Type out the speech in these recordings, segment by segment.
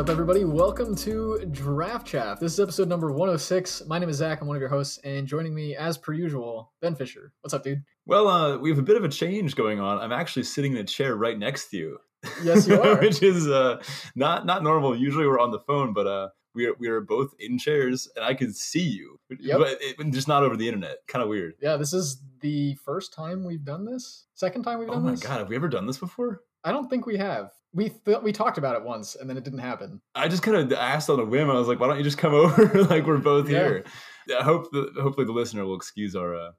What's up, everybody? Welcome to Draft Chaff. This is episode number 106. My name is Zach. I'm one of your hosts, and joining me, as per usual, Ben Fisher. What's up, dude? Well, uh, we have a bit of a change going on. I'm actually sitting in a chair right next to you. Yes, you are. Which is uh, not not normal. Usually we're on the phone, but uh, we are we are both in chairs, and I can see you, Yep. but it, just not over the internet. Kind of weird. Yeah, this is the first time we've done this. Second time we've done. This? Oh my this. god, have we ever done this before? I don't think we have. We th- we talked about it once, and then it didn't happen. I just kind of asked on a whim. I was like, why don't you just come over? like we're both Yeah. here. I hope the, hopefully the listener will excuse our uh,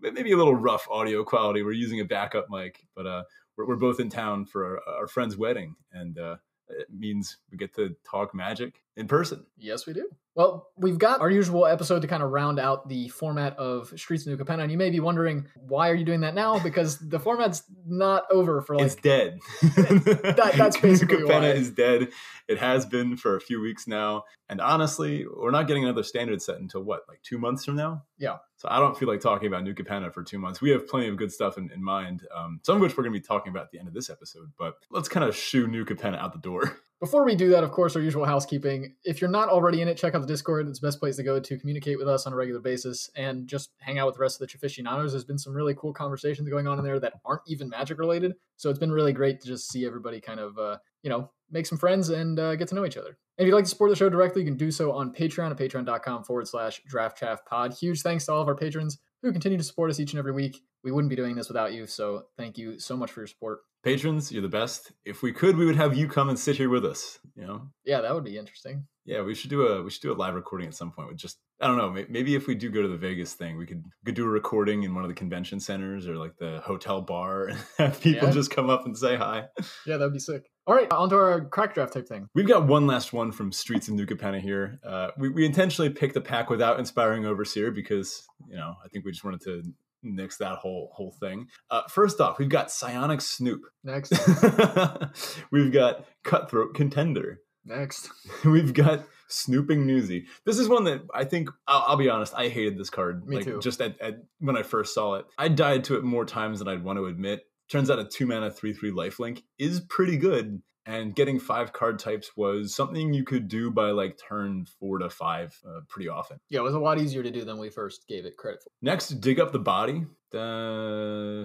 maybe a little rough audio quality. We're using a backup mic, but uh, we're, we're both in town for our, our friend's wedding, and uh, it means we get to talk magic in person. Yes, we do. Well, we've got our usual episode to kind of round out the format of Streets of New Capenna, and you may be wondering why are you doing that now? Because the format's not over for like it's dead. That- that's basically Capenna why. is dead. It has been for a few weeks now, and honestly, we're not getting another standard set until what, like two months from now? Yeah. So I don't feel like talking about New Capenna for two months. We have plenty of good stuff in, in mind, um, some of which we're going to be talking about at the end of this episode. But let's kind of shoo New Capenna out the door. Before we do that, of course, our usual housekeeping. If you're not already in it, check out the Discord. It's the best place to go to communicate with us on a regular basis and just hang out with the rest of the Chaficionados. There's been some really cool conversations going on in there that aren't even magic related. So it's been really great to just see everybody kind of, uh, you know, make some friends and uh, get to know each other. And if you'd like to support the show directly, you can do so on Patreon at patreon.com forward slash draft chaff pod. Huge thanks to all of our patrons who continue to support us each and every week. We wouldn't be doing this without you. So thank you so much for your support. Patrons, you're the best. If we could, we would have you come and sit here with us. You know, Yeah, that would be interesting. yeah, we should do a we should do a live recording at some point with just I don't know maybe if we do go to the Vegas thing we could we could do a recording in one of the convention centers or like the hotel bar and have people Yeah. just come up and say hi. Yeah, that would be sick. All right, on to our crack draft type thing. We've got one last one from Streets of New Capenna here. Uh, we we intentionally picked a pack without inspiring overseer because you know I think we just wanted to nix that whole whole thing. Uh, first off, we've got Psionic Snoop. Next, we've got Cutthroat Contender. next. We've got Snooping Newsy. This is one that I think I'll, I'll be honest. I hated this card. Me like, too. Just at, at when I first saw it, I died to it more times than I'd want to admit. Turns out a two mana three three lifelink is pretty good, and getting five card types was something you could do by like turn four to five uh, pretty often. Yeah, it was a lot easier to do than we first gave it credit for. Next, dig up the body. Uh,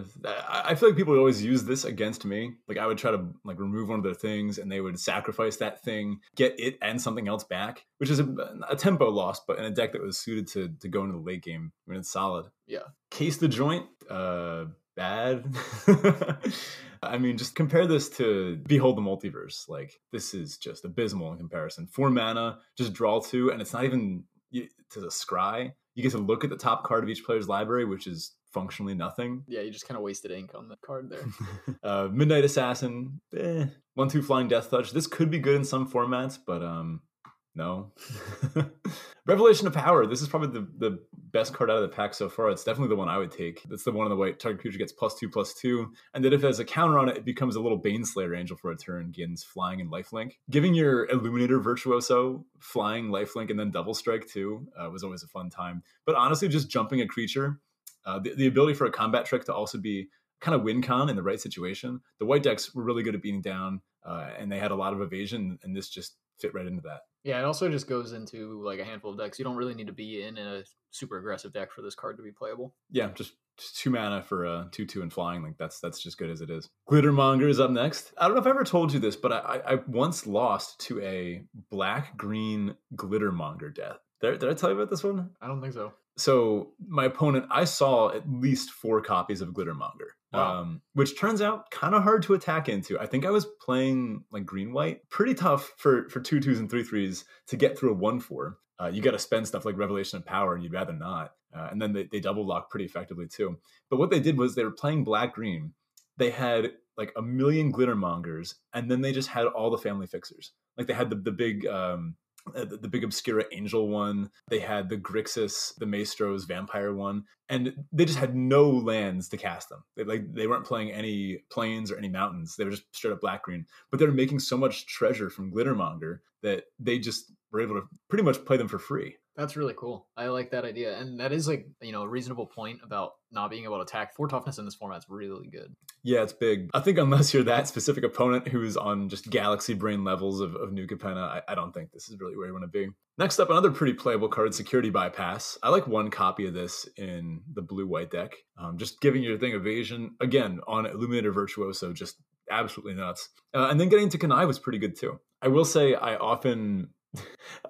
I feel like people would always use this against me. Like I would try to like remove one of their things, and they would sacrifice that thing, get it and something else back, which is a, a tempo loss, but in a deck that was suited to to go into the late game. I mean, it's solid. Yeah. Case the joint. Uh, bad. I mean, just compare this to Behold the Multiverse. Like this is just abysmal in comparison. Four mana, just draw two, and it's not even to the scry. You get to look at the top card of each player's library, which is functionally nothing. Yeah, you just kind of wasted ink on the card there. uh, Midnight Assassin, eh. one two flying Death Touch. This could be good in some formats, but um, no. Revelation of Power. This is probably the, the best card out of the pack so far. It's definitely the one I would take. It's the one on the white. Target creature gets plus two, plus two. And then if there's a counter on it, it becomes a little Baneslayer Angel for a turn, gains flying and lifelink. Giving your Illuminator Virtuoso flying, lifelink, and then double strike too uh, was always a fun time. But honestly, just jumping a creature, uh, the, the ability for a combat trick to also be kind of win con in the right situation. The white decks were really good at beating down, uh, and they had a lot of evasion, and this just fit right into that. yeah, it also just goes into like a handful of decks. You don't really need to be in a super aggressive deck for this card to be playable. Yeah, just, just two mana for uh, two two and flying. Like that's that's just good as it is. Glittermonger is up next. I don't know if I ever told you this, but I, I, I once lost to a black green Glittermonger death. Did, did I tell you about this one? I don't think so. so my opponent i saw at least four copies of glittermonger Um, which turns out kind of hard to attack into. I think i was playing like green white. Pretty tough for for two twos and three threes to get through a one four. Uh, you got to spend stuff like revelation of power and you'd rather not. Uh, and then they, they double lock pretty effectively too. But what they did was they were playing black green. They had like a million glittermongers and then they just had all the family fixers. Like they had the, the big um uh, the, the big obscura angel one. They had the grixis the maestros vampire one. And they just had no lands to cast them. They like they weren't playing any plains or any mountains. They were just straight up black green. But they were making so much treasure from glittermonger that they just were able to pretty much play them for free That's really cool. I like that idea. And that is like, you know, a reasonable point about not being able to attack. Four toughness in this format is really good. Yeah, it's big. I think unless you're that specific opponent who's on just galaxy brain levels of, of New Capenna, I, I don't think this is really where you want to be. Next up, another pretty playable card, Security Bypass. I like one copy of this in the blue-white deck. Um, just giving your thing evasion, again, on Illuminator Virtuoso, just absolutely nuts. Uh, and then getting to connive was pretty good too. I will say I often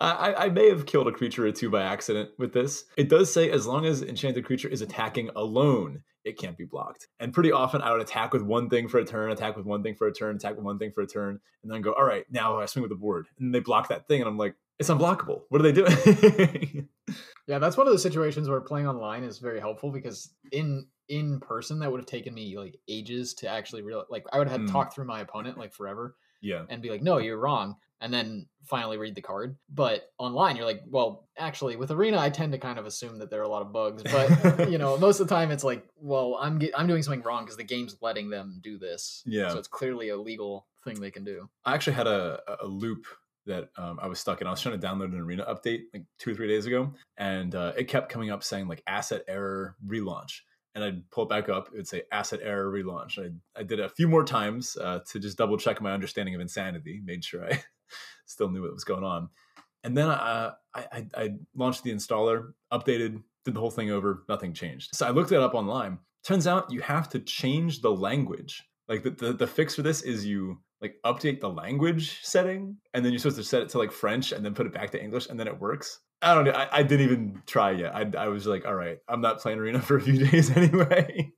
I, I, may have killed a creature or two by accident with this. It does say as long as enchanted creature is attacking alone, it can't be blocked. And pretty often I would attack with one thing for a turn, attack with one thing for a turn, attack with one thing for a turn, and then go, all right, now I swing with the board. And they block that thing, and I'm like, it's unblockable. What are they doing? yeah, that's one of the situations where playing online is very helpful because in in person that would have taken me like ages to actually real like I would have mm. talked through my opponent like forever. Yeah. And be like, no, you're wrong. And then finally read the card. But online, you're like, well, actually, with Arena, I tend to kind of assume that there are a lot of bugs. But you know, most of the time, it's like, well, I'm get, I'm doing something wrong because the game's letting them do this. Yeah. So it's clearly a legal thing they can do. I actually had a, a loop that um, I was stuck in. I was trying to download an arena update like two or three days ago, and uh, it kept coming up saying like asset error relaunch. And I'd pull it back up. It would say asset error relaunch. I, I did it a few more times uh, to just double check my understanding of insanity, made sure I still knew what was going on. And then uh, I, I, I launched the installer, updated, did the whole thing over, nothing changed. So I looked it up online. Turns out you have to change the language. Like the, the, the fix for this is you like update the language setting and then you're supposed to set it to like french and then put it back to english and then it works i don't know i, I didn't even try yet I, I was like all right i'm not playing arena for a few days anyway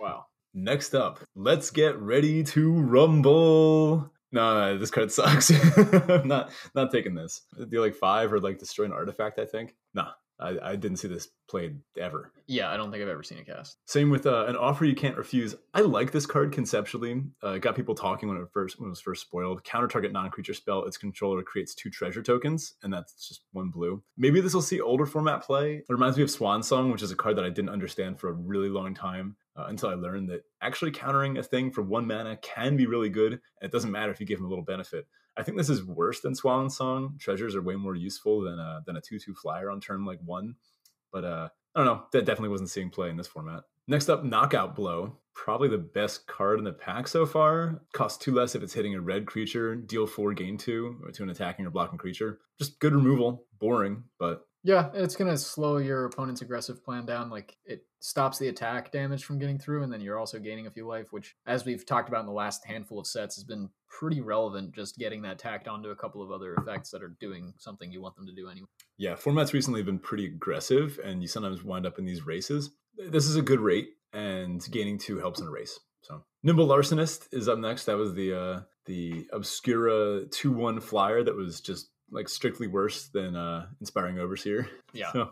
wow next up let's get ready to rumble no, no, this card sucks. I'm not not taking this. Do like five or like destroy an artifact. I think. Nah, I, I didn't see this played ever. Yeah, I don't think I've ever seen a cast. Same with uh, an offer you can't refuse. I like this card conceptually. Uh, it got people talking when it first when it was first spoiled. Counter target non-creature spell. Its controller creates two treasure tokens, and that's just one blue. Maybe this will see older format play. It reminds me of Swan Song, which is a card that I didn't understand for a really long time. Uh, until I learned that actually countering a thing for one mana can be really good, and it doesn't matter if you give them a little benefit. I think this is worse than Swan Song. Treasures are way more useful than a, than a 2 2 flyer on turn like one. But uh, I don't know. That definitely wasn't seeing play in this format. Next up, Knockout Blow. Probably the best card in the pack so far. Costs two less if it's hitting a red creature. Deal four, gain two, or to an attacking or blocking creature. Just good removal. Boring, but yeah, it's gonna slow your opponent's aggressive plan down. Like it stops the attack damage from getting through, and then you're also gaining a few life, which, as we've talked about in the last handful of sets, has been pretty relevant. Just getting that tacked onto a couple of other effects that are doing something you want them to do anyway. Yeah, formats recently have been pretty aggressive, and you sometimes wind up in these races. This is a good rate, and gaining two helps in a race. So Nimble Larcenist is up next. That was the uh, the Obscura two one flyer that was just like strictly worse than uh, inspiring overseer. Yeah. So,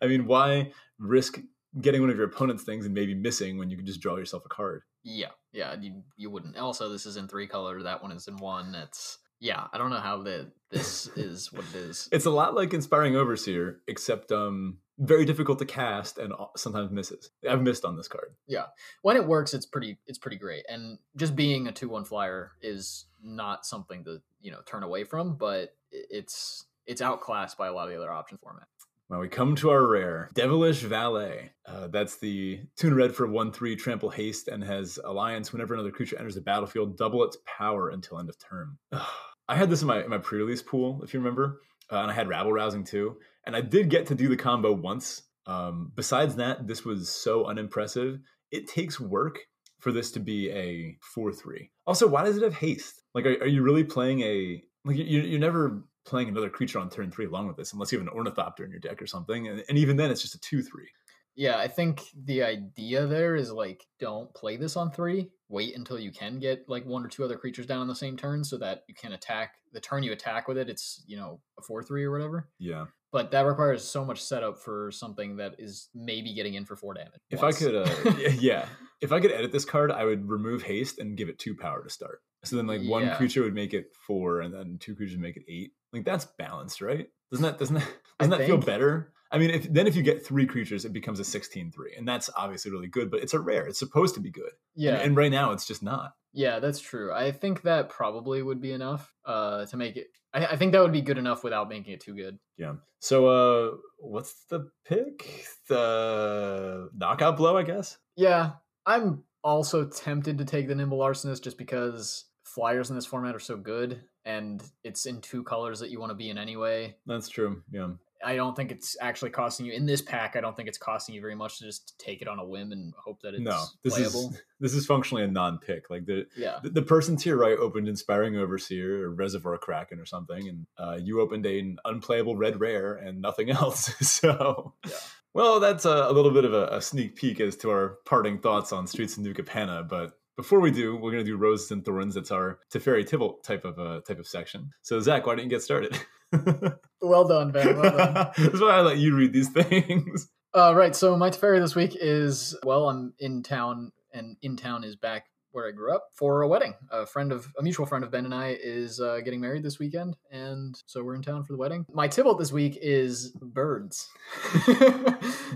I mean, why risk getting one of your opponent's things and maybe missing when you can just draw yourself a card? Yeah, yeah, you you wouldn't. Also, this is in three color. That one is in one. It's yeah. I don't know how the this is what it is. It's a lot like inspiring overseer, except um very difficult to cast and sometimes misses. I've missed on this card. Yeah, when it works, it's pretty it's pretty great. And just being a two one flyer is not something to you know turn away from, but it's it's outclassed by a lot of the other option formats. Well, we come to our rare Devilish Valet. Uh, that's the tune red for one three trample haste and has alliance. Whenever another creature enters the battlefield, double its power until end of turn. I had this in my in my pre-release pool, if you remember, uh, and I had rabble rousing too. And I did get to do the combo once. Um, besides that, this was so unimpressive. It takes work for this to be a four three. Also, why does it have haste? Like, are, are you really playing a like you're, you're never playing another creature on turn three along with this unless you have an ornithopter in your deck or something and, and even then it's just a two three yeah i think the idea there is like don't play this on three wait until you can get like one or two other creatures down on the same turn so that you can attack the turn you attack with it it's you know a four three or whatever yeah but that requires so much setup for something that is maybe getting in for four damage. If once. I could, uh, yeah, if I could edit this card, I would remove haste and give it two power to start. So then, like one creature would make it four, and then two creatures make it eight. Like that's balanced, right? Doesn't that doesn't that doesn't that feel better? I mean, if then if you get three creatures, it becomes a 16-3, and that's obviously really good. But it's a rare. It's supposed to be good. Yeah, And, and right now, it's just not. Yeah, that's true. I think that probably would be enough uh, to make it. I, I think that would be good enough without making it too good. Yeah. So, uh, what's the pick? The knockout blow, I guess. Yeah, I'm also tempted to take the Nimble Larcenist just because flyers in this format are so good, and it's in two colors that you want to be in anyway. That's true. Yeah. I don't think it's actually costing you in this pack. I don't think it's costing you very much to just take it on a whim and hope that it's no, this playable. is this is functionally a non-pick. Like the Yeah, the, the person to your right opened Inspiring Overseer or Reservoir Kraken or something, and uh, you opened an unplayable red rare and nothing else. so, Yeah. well, that's a, a little bit of a, a sneak peek as to our parting thoughts on Streets of New Capenna. But before we do, we're gonna do Roses and Thorns. That's our Teferi Tibalt type of uh, type of section. So, Zach, why don't you get started? well done, Ben. Well done. That's why I let you read these things. Uh, right. So my Teferi this week is well, I'm in town, and in town is back where I grew up for a wedding. A friend of a mutual friend of Ben and I is uh, getting married this weekend, and so we're in town for the wedding. My Tibalt this week is birds.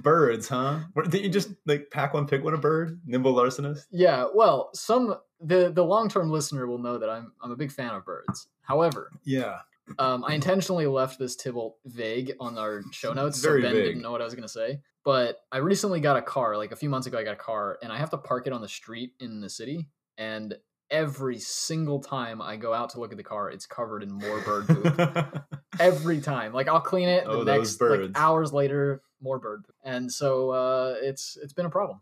Birds, huh? What, did you just like pack one, pick one a bird? Nimble larcenist? yeah. Well, some the the long term listener will know that I'm I'm a big fan of birds. However, Yeah. Um, I intentionally left this Tibalt vague on our show notes, Very so Ben vague. didn't know what I was gonna say. But I recently got a car, like a few months ago, I got a car, and I have to park it on the street in the city. And every single time I go out to look at the car, it's covered in more bird poop. every time, like I'll clean it, the Oh, those next like hours later, more bird poop. And so uh, it's it's been a problem.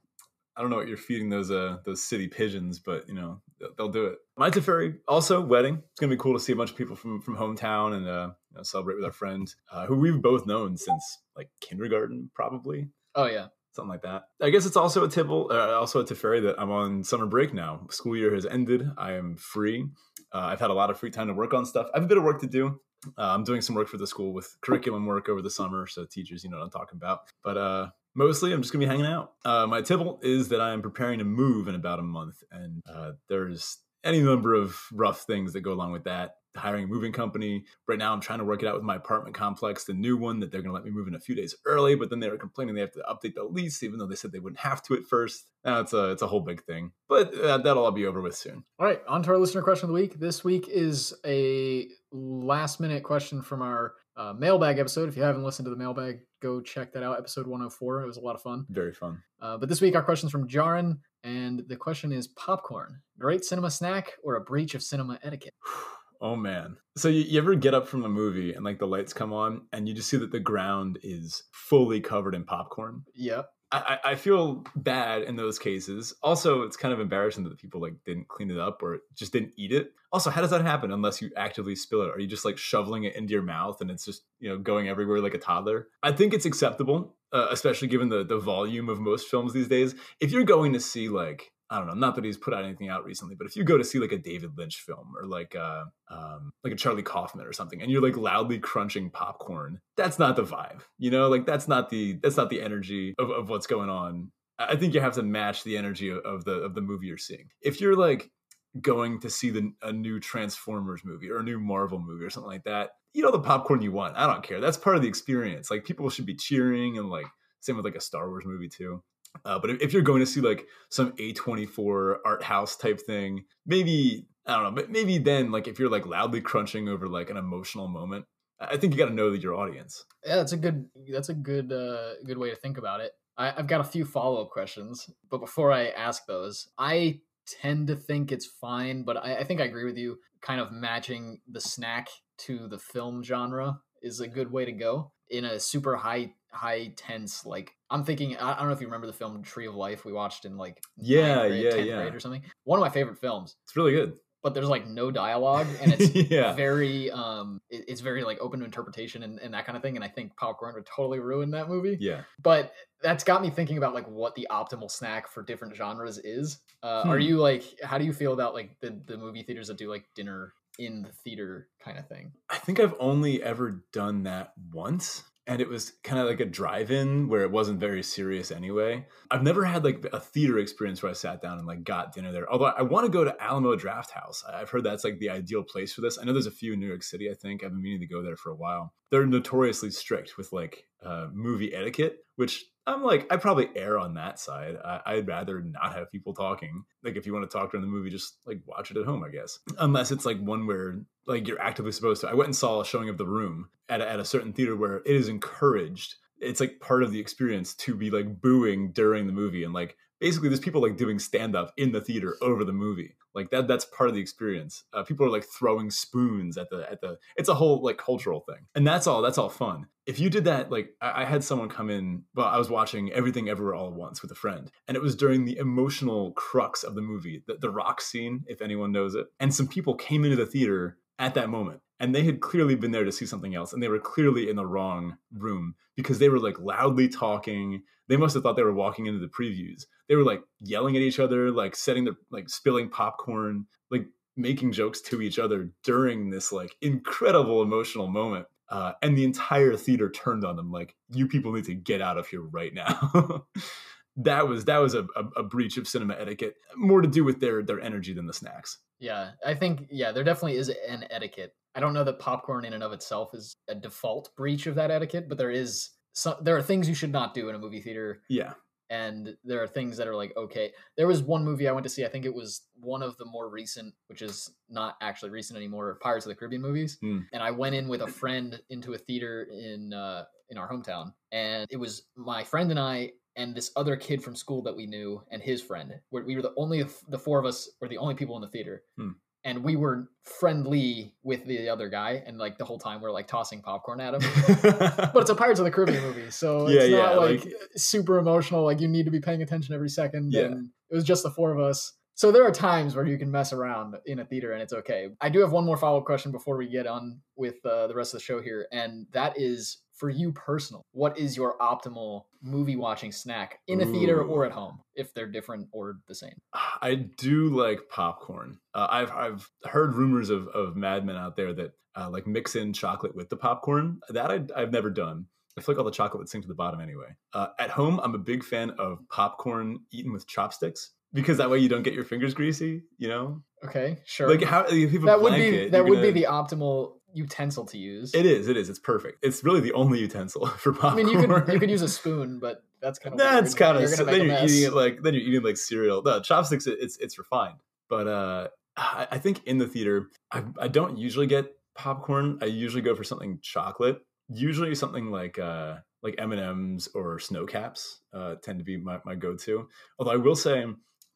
I don't know what you're feeding those uh those city pigeons, but you know they'll, do it. My Teferi also wedding. It's gonna be cool to see a bunch of people from from hometown and uh you know, celebrate with our friends uh, who we've both known since like kindergarten, probably Oh yeah, something like that. I guess it's also a Tibalt, uh, also a Teferi that I'm on summer break now. School year has ended. I am free. Uh, I've had a lot of free time to work on stuff. I have a bit of work to do. Uh, I'm doing some work for the school with curriculum work over the summer, so teachers, you know what I'm talking about. But uh, mostly, I'm just gonna be hanging out. Uh, my Tibalt is that I am preparing to move in about a month, and uh, there's any number of rough things that go along with that. Hiring a moving company. Right now, I'm trying to work it out with my apartment complex, the new one that they're going to let me move in a few days early. But then they were complaining they have to update the lease, even though they said they wouldn't have to at first. Now it's a it's a whole big thing, but uh, that'll all be over with soon. All right, on to our listener question of the week. This week is a last minute question from our uh, mailbag episode. If you haven't listened to the mailbag, go check that out. Episode 104. It was a lot of fun. Very fun. Uh, but this week, our question's from Jarin, and the question is popcorn. Great cinema snack or a breach of cinema etiquette? Oh man. So you, you ever get up from a movie and like the lights come on and you just see that the ground is fully covered in popcorn? Yep. I, I feel bad in those cases. Also, it's kind of embarrassing that people like didn't clean it up or just didn't eat it. Also, how does that happen unless you actively spill it? Are you just like shoveling it into your mouth and it's just you know going everywhere like a toddler? I think it's acceptable, uh, especially given the the volume of most films these days. If you're going to see like I don't know, not that he's put out anything out recently, but if you go to see like a David Lynch film or like uh um like a Charlie Kaufman or something and you're like loudly crunching popcorn, that's not the vibe. You know, like that's not the that's not the energy of, of what's going on. I think you have to match the energy of the of the movie you're seeing. If you're like going to see the a new Transformers movie or a new Marvel movie or something like that, you know the popcorn you want. I don't care. That's part of the experience. Like people should be cheering and like same with like a Star Wars movie too. Uh, but if, you're going to see like some A24 art house type thing, maybe I don't know, but maybe then like if you're like loudly crunching over like an emotional moment, I think you got to know that your audience. Yeah, that's a good. That's a good. Uh, good way to think about it. I, I've got a few follow up questions, but before I ask those, I tend to think it's fine. But I, I think I agree with you. Kind of matching the snack to the film genre is a good way to go in a super high high tense like i'm thinking i don't know if you remember the film tree of life we watched in like Yeah, grade, yeah, yeah. or something one of my favorite films It's really good. but there's like no dialogue and it's yeah. very um it- it's very like open to interpretation and, and that kind of thing and i think popcorn would totally ruin that movie Yeah. but that's got me thinking about like what the optimal snack for different genres is uh are Hmm. you like how do you feel about like the the movie theaters that do like dinner in the theater kind of thing I think I've only ever done that once. And it was kind of like a drive-in where it wasn't very serious anyway. I've never had like a theater experience where I sat down and like got dinner there. Although I want to go to Alamo Drafthouse. I've heard that's like the ideal place for this. I know there's a few in New York City. I think I've been meaning to go there for a while. They're notoriously strict with like uh, movie etiquette, which I'm like, I probably err on that side. I, would rather not have people talking. Like, if you want to talk during the movie, just like watch it at home, I guess. Unless it's like one where like you're actively supposed to. I went and saw a showing of The Room at a, at a certain theater where it is encouraged. It's like part of the experience to be like booing during the movie and like basically there's people like doing stand up in the theater over the movie. Like that that's part of the experience. Uh, people are like throwing spoons at the at the it's a whole like cultural thing. And that's all that's all fun. If you did that like I, I had someone come in well i was watching everything everywhere all at once with a friend and it was during the emotional crux of the movie the, the rock scene if anyone knows it. And some people came into the theater at that moment and they had clearly been there to see something else and they were clearly in the wrong room because they were like loudly talking. They must have thought they were walking into the previews. They were like yelling at each other like setting the like spilling popcorn like making jokes to each other during this like incredible emotional moment uh, and the entire theater turned on them like you people need to get out of here right now that was that was a, a, breach of cinema etiquette more to do with their their energy than the snacks. Yeah i think yeah there definitely is an etiquette. I don't know that popcorn in and of itself is a default breach of that etiquette but there is some there are things you should not do in a movie theater. Yeah. And there are things that are like okay there was one movie i went to see i think it was one of the more recent which is not actually recent anymore pirates of the caribbean movies. Mm. and i went in with a friend into a theater in uh in our hometown. And it was my friend and i and this other kid from school that we knew and his friend. We were the only the four of us were the only people in the theater. Hmm. And we were friendly with the other guy, and like the whole time we're like tossing popcorn at him. but it's a Pirates of the Caribbean movie, so yeah, it's not yeah, like, like, super emotional. Like you need to be paying attention every second. Yeah. And it was just the four of us. So there are times where you can mess around in a theater and it's okay. I do have one more follow up question before we get on with uh, the rest of the show here, and that is for you personal. What is your optimal movie watching snack in a theater or at home, if they're different or the same? I do like popcorn. Uh, I've I've heard rumors of of madmen out there that uh, like mix in chocolate with the popcorn. That I, I've never done. I feel like all the chocolate would sink to the bottom anyway. Uh, at home, I'm a big fan of popcorn eaten with chopsticks because that way you don't get your fingers greasy. You know. Okay, sure. Like how people that would be that would gonna... be the optimal utensil to use. It is. It is. It's perfect. It's really the only utensil for popcorn. I mean, you could you could use a spoon, but that's kind of that's kind of so then you're eating it like then you're eating like cereal. No, chopsticks. It's it's refined, but uh, I, I think in the theater, I, I don't usually get popcorn. I usually go for something chocolate. Usually something like uh like M and M's or Snow Caps uh, tend to be my, my go to. Although I will say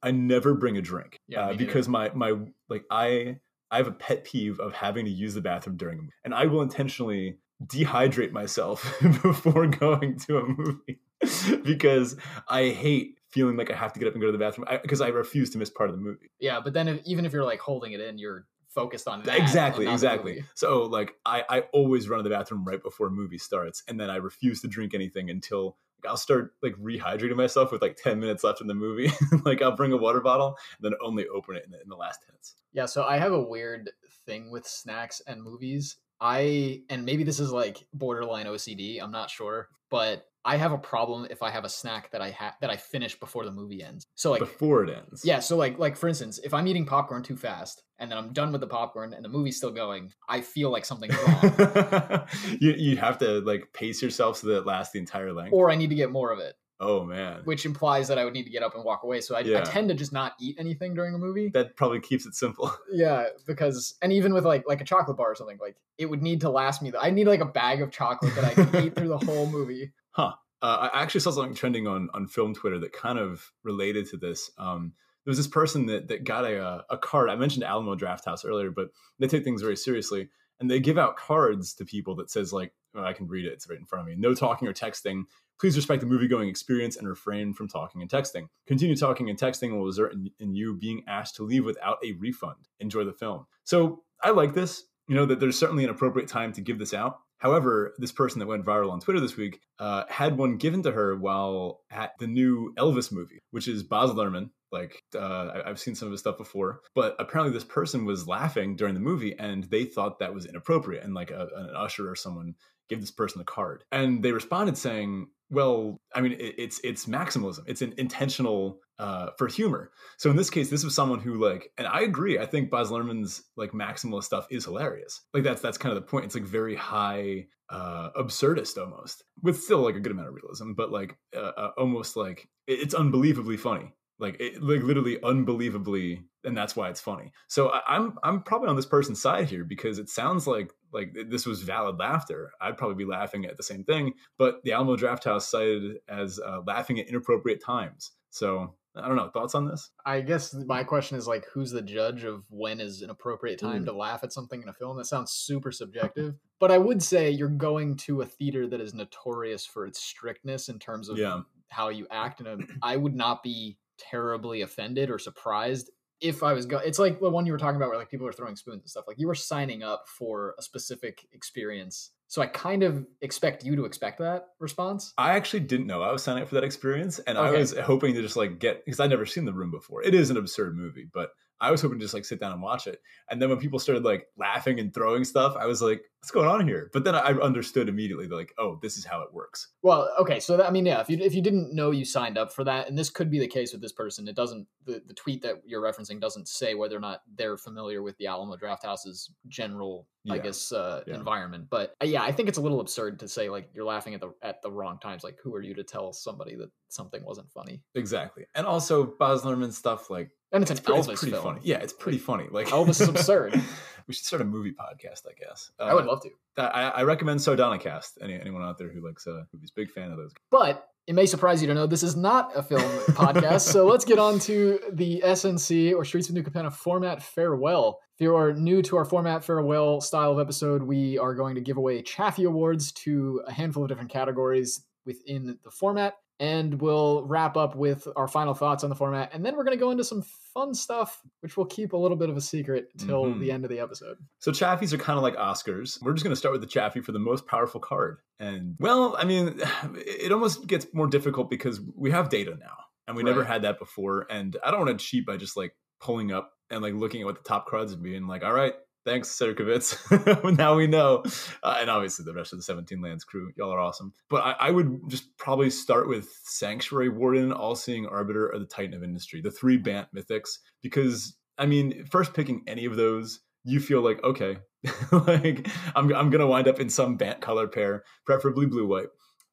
I never bring a drink yeah, uh, because my my like I I have a pet peeve of having to use the bathroom during a movie, and I will intentionally dehydrate myself before going to a movie because I hate feeling like I have to get up and go to the bathroom because I, I, refuse to miss part of the movie. Yeah, but then if, even if you're like holding it in, you're focused on that. Exactly, exactly. So like I, I always run to the bathroom right before a movie starts, and then I refuse to drink anything until I'll start like rehydrating myself with like 10 minutes left in the movie. like I'll bring a water bottle and then only open it in the, in the last minutes. Yeah, so I have a weird thing with snacks and movies. I and maybe this is like borderline OCD, I'm not sure, but I have a problem if I have a snack that I have that I finish before the movie ends. So like before it ends. Yeah, so like like for instance, if I'm eating popcorn too fast and then I'm done with the popcorn and the movie's still going, I feel like something's wrong. you you have to like pace yourself so that it lasts the entire length. Or I need to get more of it. Oh man. Which implies that I would need to get up and walk away. So I, yeah. I, tend to just not eat anything during a movie. That probably keeps it simple. Yeah, because and even with like like a chocolate bar or something, like it would need to last me. I need like a bag of chocolate that I can eat through the whole movie. Huh. Uh, I actually saw something trending on on film Twitter that kind of related to this. Um, there was this person that that got a uh, a card. I mentioned Alamo Drafthouse earlier, but they take things very seriously, and they give out cards to people that says like, oh, I can read it. It's right in front of me. No talking or texting. Please respect the movie going experience and refrain from talking and texting. Continue talking and texting will result in, in you being asked to leave without a refund. Enjoy the film. So I like this. You know that there's certainly an appropriate time to give this out However, this person that went viral on Twitter this week uh, had one given to her while at the new Elvis movie, which is Baz Luhrmann. Like uh, I've seen some of his stuff before, but apparently this person was laughing during the movie, and they thought that was inappropriate. And like a, an usher or someone give this person a card. And they responded saying, well, I mean, it, it's it's maximalism. It's an intentional uh, for humor. So in this case, this was someone who like, and I agree. I think Baz Luhrmann's like maximalist stuff is hilarious. Like that's that's kind of the point. It's like very high uh, absurdist almost, with still like a good amount of realism, but like uh, uh, almost like it's unbelievably funny like it, like literally unbelievably and that's why it's funny so I, i'm i'm probably on this person's side here because it sounds like like this was valid laughter i'd probably be laughing at the same thing but the alamo drafthouse cited as uh, laughing at inappropriate times so I don't know. Thoughts on this? I guess my question is like, who's the judge of when is an appropriate time mm. to laugh at something in a film? That sounds super subjective. But I would say you're going to a theater that is notorious for its strictness in terms of yeah. how you act. And I would not be terribly offended or surprised if I was going. It's like the one you were talking about where like people are throwing spoons and stuff. Like you were signing up for a specific experience. So I kind of expect you to expect that response. I actually didn't know I was signing up for that experience, and okay. I was hoping to just like get because I'd never seen the room before. It is an absurd movie, but I was hoping to just like sit down and watch it. And then when people started like laughing and throwing stuff, I was like, what's going on here? But then I understood immediately, like, oh, this is how it works. Well, okay, so that, I mean, yeah, if you if you didn't know you signed up for that, and this could be the case with this person, it doesn't the, the tweet that you're referencing doesn't say whether or not they're familiar with the Alamo Drafthouse's general, yeah. I guess, uh, yeah. environment. But uh, yeah, I think it's a little absurd to say like you're laughing at the at the wrong times. Like, who are you to tell somebody that something wasn't funny? Exactly, and also Baz Luhrmann stuff like and it's an it's Elvis pretty, pretty film. funny. Yeah, it's pretty funny. Like Elvis is absurd. we should start a movie podcast, I guess. Uh, I would love to. I, I recommend Sardonicast. Any, anyone out there who likes uh, movies, big fan of those. But it may surprise you to know this is not a film podcast. So let's get on to the SNC or Streets of New Capenna format farewell. If you are new to our format farewell style of episode, we are going to give away Chaffee Awards to a handful of different categories within the format and we'll wrap up with our final thoughts on the format and then we're going to go into some fun stuff which we'll keep a little bit of a secret till mm-hmm. the end of the episode so chaffies are kind of like oscars we're just going to start with the chaffee for the most powerful card and well i mean it almost gets more difficult because we have data now and we right. never had that before and i don't want to cheat by just like pulling up and like looking at what the top cards would be and like all right thanks Sierkovitz. now we know, uh, and obviously the rest of the 17 Lands crew, y'all are awesome. But I, I, would just probably start with Sanctuary Warden, All Seeing Arbiter, or the Titan of Industry, the three Bant mythics, because I mean, first picking any of those, you feel like okay, like I'm I'm gonna wind up in some Bant color pair, preferably blue white.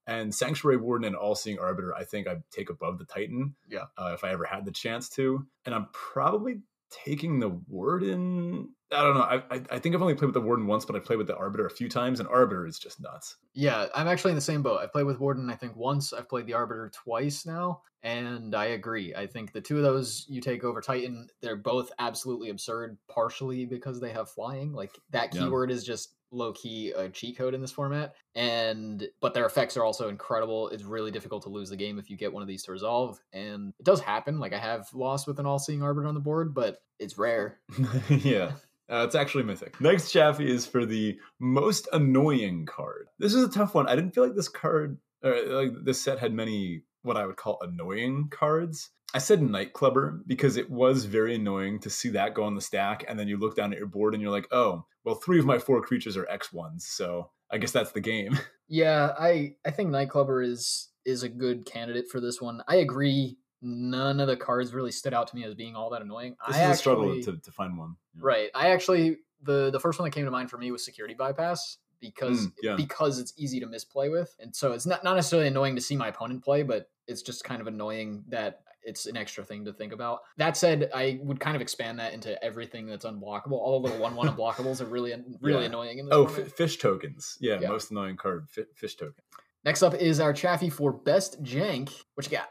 And Sanctuary Warden and All Seeing Arbiter, I think I'd take above the Titan. Yeah. Uh, if I ever had the chance to. And I'm probably taking the Warden I don't know. I, I, I think I've only played with the Warden once, but I played with the Arbiter a few times, and Arbiter is just nuts. Yeah, I'm actually in the same boat. I've played with Warden, I think once. I've played the Arbiter twice now, and I agree. I think the two of those you take over Titan, they're both absolutely absurd, partially because they have flying. Like that keyword yeah. is just low key a cheat code in this format, and but their effects are also incredible. It's really difficult to lose the game if you get one of these to resolve, and it does happen. Like I have lost with an all seeing Arbiter on the board, but it's rare. yeah. Uh, it's actually mythic. Next Chaffee is for the most annoying card. This is a tough one. I didn't feel like this card, or like this set had many what I would call annoying cards. I said Nightclubber because it was very annoying to see that go on the stack, and then you look down at your board and you're like, oh, well, three of my four creatures are X ones, so I guess that's the game. Yeah, I I think Nightclubber is is a good candidate for this one. I agree none of the cards really stood out to me as being all that annoying. This I is actually, a struggle to, to find one. Yeah. Right. I actually the the first one that came to mind for me was security bypass because mm, yeah. because it's easy to misplay with, and so it's not not necessarily annoying to see my opponent play, but it's just kind of annoying that it's an extra thing to think about. That said, I would kind of expand that into everything that's unblockable. All the little one one unblockables are really really yeah. annoying. Oh, f- fish tokens. Yeah, yeah, most annoying card. F- fish token. Next up is our Chaffee for best jank. What you got?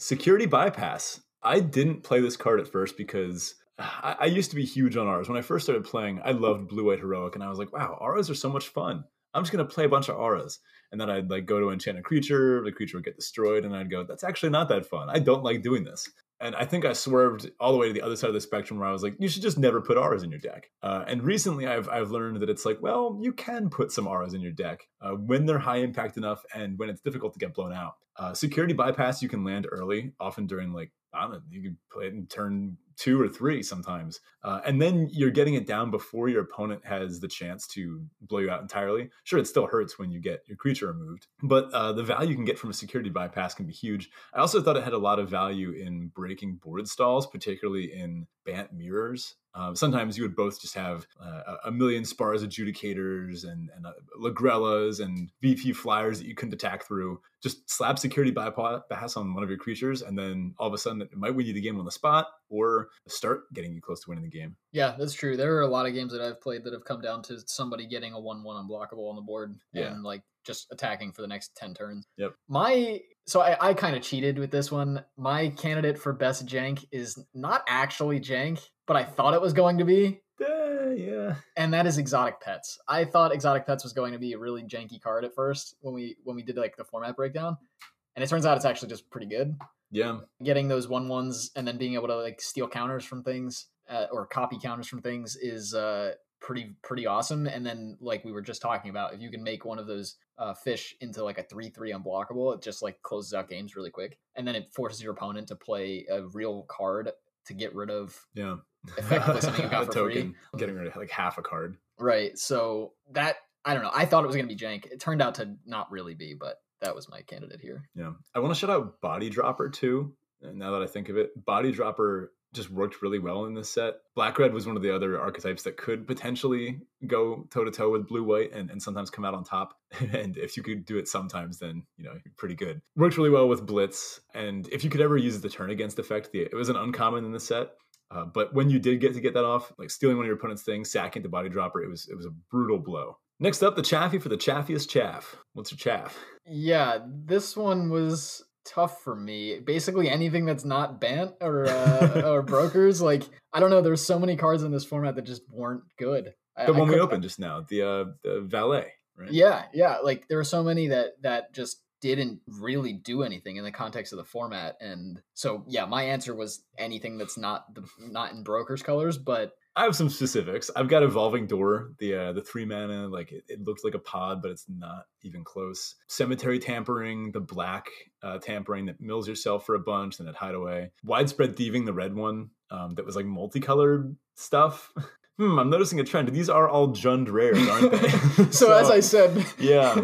Security bypass. I didn't play this card at first because ah, I, I, used to be huge on auras. When I first started playing, I loved Blue White Heroic, and I was like, wow, auras are so much fun. I'm just gonna play a bunch of auras. And then I'd like go to enchant a creature, the creature would get destroyed, and I'd go, that's actually not that fun. I don't like doing this. And I think I swerved all the way to the other side of the spectrum where I was like, you should just never put auras in your deck. Uh, and recently I've, I've learned that it's like, well, you can put some auras in your deck uh, when they're high impact enough and when it's difficult to get blown out. Uh, security bypass, you can land early, often during like, I don't know, you can play it in turn two or three sometimes. Uh, and then you're getting it down before your opponent has the chance to blow you out entirely. Sure, it still hurts when you get your creature removed, but uh, the value you can get from a security bypass can be huge. I also thought it had a lot of value in breaking board stalls, particularly in Bant mirrors. Um, sometimes you would both just have uh, a million Spara's adjudicators and, and uh, Lagrellas and VP flyers that you couldn't attack through. Just slap security bypass on one of your creatures, and then all of a sudden it might win you the game on the spot or start getting you close to winning the game. Yeah, that's true. There are a lot of games that I've played that have come down to somebody getting a one-one unblockable on the board Yeah. and like just attacking for the next ten turns. Yep. My so I, I kind of cheated with this one. My candidate for best jank is not actually jank, but I thought it was going to be. Uh, yeah. and that is exotic pets. I thought exotic pets was going to be a really janky card at first when we when we did like the format breakdown, and it turns out it's actually just pretty good. Yeah. Getting those one ones and then being able to like steal counters from things uh, or copy counters from things is uh, pretty pretty awesome. And then like we were just talking about, if you can make one of those uh, fish into like a three three unblockable, it just like closes out games really quick, and then it forces your opponent to play a real card to get rid of Yeah. Effectively something you got A for free. token, Getting rid of like half a card. Right. So that I don't know. I thought it was going to be jank. It turned out to not really be, but that was my candidate here. Yeah. I want to shout out Body Dropper too. And now that I think of it, Body Dropper just worked really well in this set. Black Red was one of the other archetypes that could potentially go toe to toe with Blue White and, and sometimes come out on top. and if you could do it sometimes, then, you know, you're pretty good. Worked really well with Blitz. And if you could ever use the turn against effect, the, it was an uncommon in the set. Uh, but when you did get to get that off, like stealing one of your opponent's things, sacking the body dropper, it was it was a brutal blow. Next up, the chaffee for the chaffiest chaff. What's your chaff? Yeah, this one was tough for me. Basically, anything that's not Bant or uh, or brokers, like I don't know. There's so many cards in this format that just weren't good. I- The I one we opened just now, the uh, the valet, right? Yeah, yeah. Like there are so many that that just didn't really do anything in the context of the format, and so yeah, my answer was anything that's not the not in brokers colors, but I have some specifics. I've got evolving door, the uh, the three mana, like it, it looks like a pod, but it's not even close. Cemetery tampering, the black uh, tampering that mills yourself for a bunch, and at hideaway. Widespread thieving, the red one um, that was like multicolored stuff. hmm, I'm noticing a trend. These are all Jund rares, aren't they? so, as I said, yeah.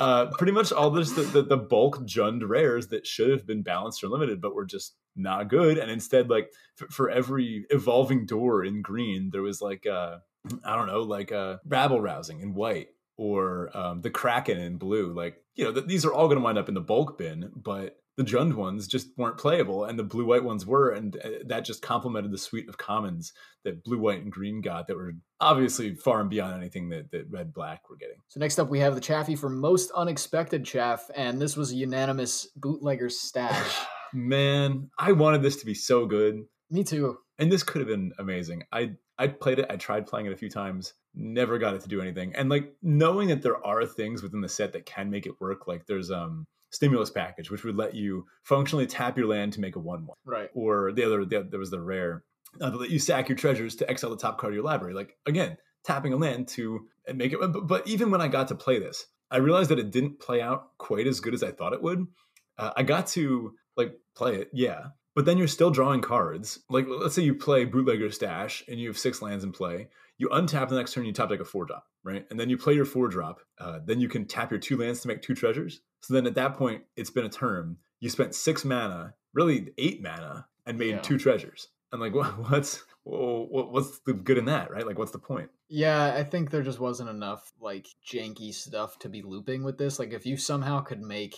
uh, pretty much all this the, the, the bulk Jund rares that should have been balanced or limited, but were just not good. And instead, like for, for every evolving door in green, there was like uh, I don't know, like uh, rabble rousing in white or um, the Kraken in blue. Like you know, th- these are all going to wind up in the bulk bin, but the Jund ones just weren't playable, and the blue white ones were, and uh, that just complemented the suite of commons that blue, white, and green got that were obviously far and beyond anything that, that red, black were getting. So next up, we have the Chaffee for most unexpected chaff, and this was a unanimous bootlegger stash. Man, I wanted this to be so good, Me too. and this could have been amazing. I I played it. I tried playing it a few times. Never got it to do anything. And like knowing that there are things within the set that can make it work. Like there's um stimulus package, which would let you functionally tap your land to make a one one. Right. Or the other, the, there was the rare uh, that let you sack your treasures to exile the top card of your library. Like again, tapping a land to make it. But, but even when I got to play this, I realized that it didn't play out quite as good as I thought it would. Uh, I got to like play it, yeah, but then you're still drawing cards. Like let's say you play Bootlegger Stash and you have six lands in play. You untap the next turn, you tap like a four drop, right? And then you play your four drop. Uh, then you can tap your two lands to make two treasures. So then at that point, it's been a turn. You spent six mana, really eight mana, and made Yeah. two treasures. And like, what, what's wha- what's the good in that, right? Like, what's the point? Yeah, I think there just wasn't enough like janky stuff to be looping with this. Like if you somehow could make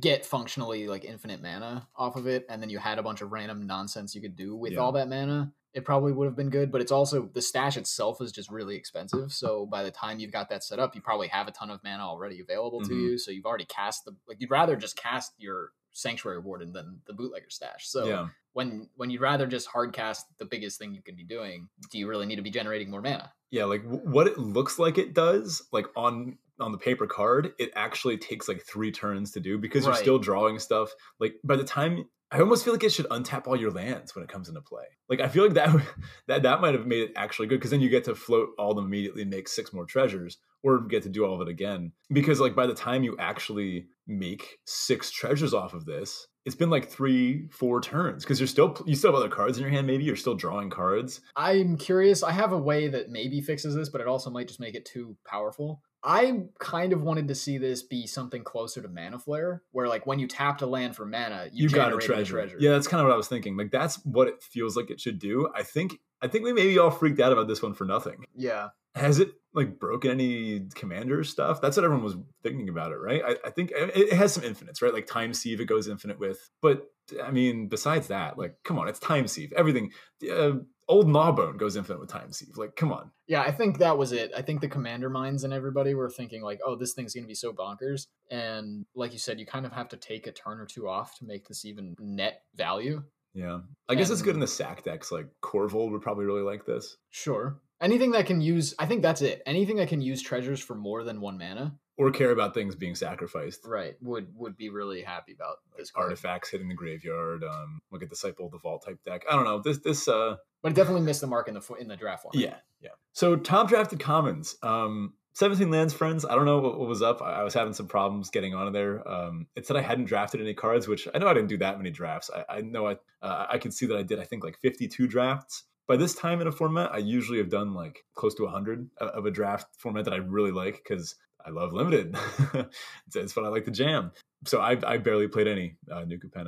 get functionally like infinite mana off of it, and then you had a bunch of random nonsense you could do with Yeah. all that mana, it probably would have been good. But it's also the stash itself is just really expensive. So by the time you've got that set up, you probably have a ton of mana already available to Mhm. you. So you've already cast the like you'd rather just cast your sanctuary warden than the bootlegger stash. So yeah, when when you'd rather just hard cast the biggest thing you can be doing, do you really need to be generating more mana? yeah. Like w- what it looks like it does, like on on the paper card, it actually takes like three turns to do because you're still drawing stuff. Like by the time I almost feel like it should untap all your lands when it comes into play. Like I feel like that that that might have made it actually good because then you get to float all them immediately and make six more treasures, or get to do all of it again. Because like by the time you actually make six treasures off of this, it's been like three, four turns because you're still you still have other cards in your hand. Maybe you're still drawing cards. I'm curious. I have a way that maybe fixes this, but it also might just make it too powerful. I kind of wanted to see this be something closer to Mana Flare, where like when you tapped a land for mana, you, You, got a treasure. treasure. Yeah, that's kind of what I was thinking. Like that's what it feels like it should do. I think I think we maybe all freaked out about this one for nothing. yeah. Has it like broken any commander stuff? That's what everyone was thinking about it, right? I, I think it, it has some infinites, right? Like time sieve it goes infinite with, but I mean, besides that, like, come on, it's time sieve. Everything, uh, old Gnawbone goes infinite with time sieve. Like, come on. Yeah, I think that was it. I think the commander minds and everybody were thinking like, "Oh, this thing's going to be so bonkers." And like you said, you kind of have to take a turn or two off to make this even net value. Yeah, I guess it's good in the sack decks. Like Korvold would probably really like this, Sure. Anything that can use, I think that's it. Anything that can use treasures for more than one mana, or care about things being sacrificed. right, would would be really happy about this card. Artifacts hitting the graveyard. Um, look at Disciple of the Vault type deck. I don't know. This this uh But it definitely missed the mark in the in the draft one. Yeah, yeah. So top drafted commons. Um, 17 lands, friends. I don't know what, what was up. I, I was having some problems getting onto there. Um, it said I hadn't drafted any cards, which I know I didn't do that many drafts. I, I know I uh, I can see that I did. I think like 52 drafts. By this time in a format, I usually have done like close to 100 of- a draft format that I really like because I love limited. it's, it's what I like to jam. So I, I barely played any uh,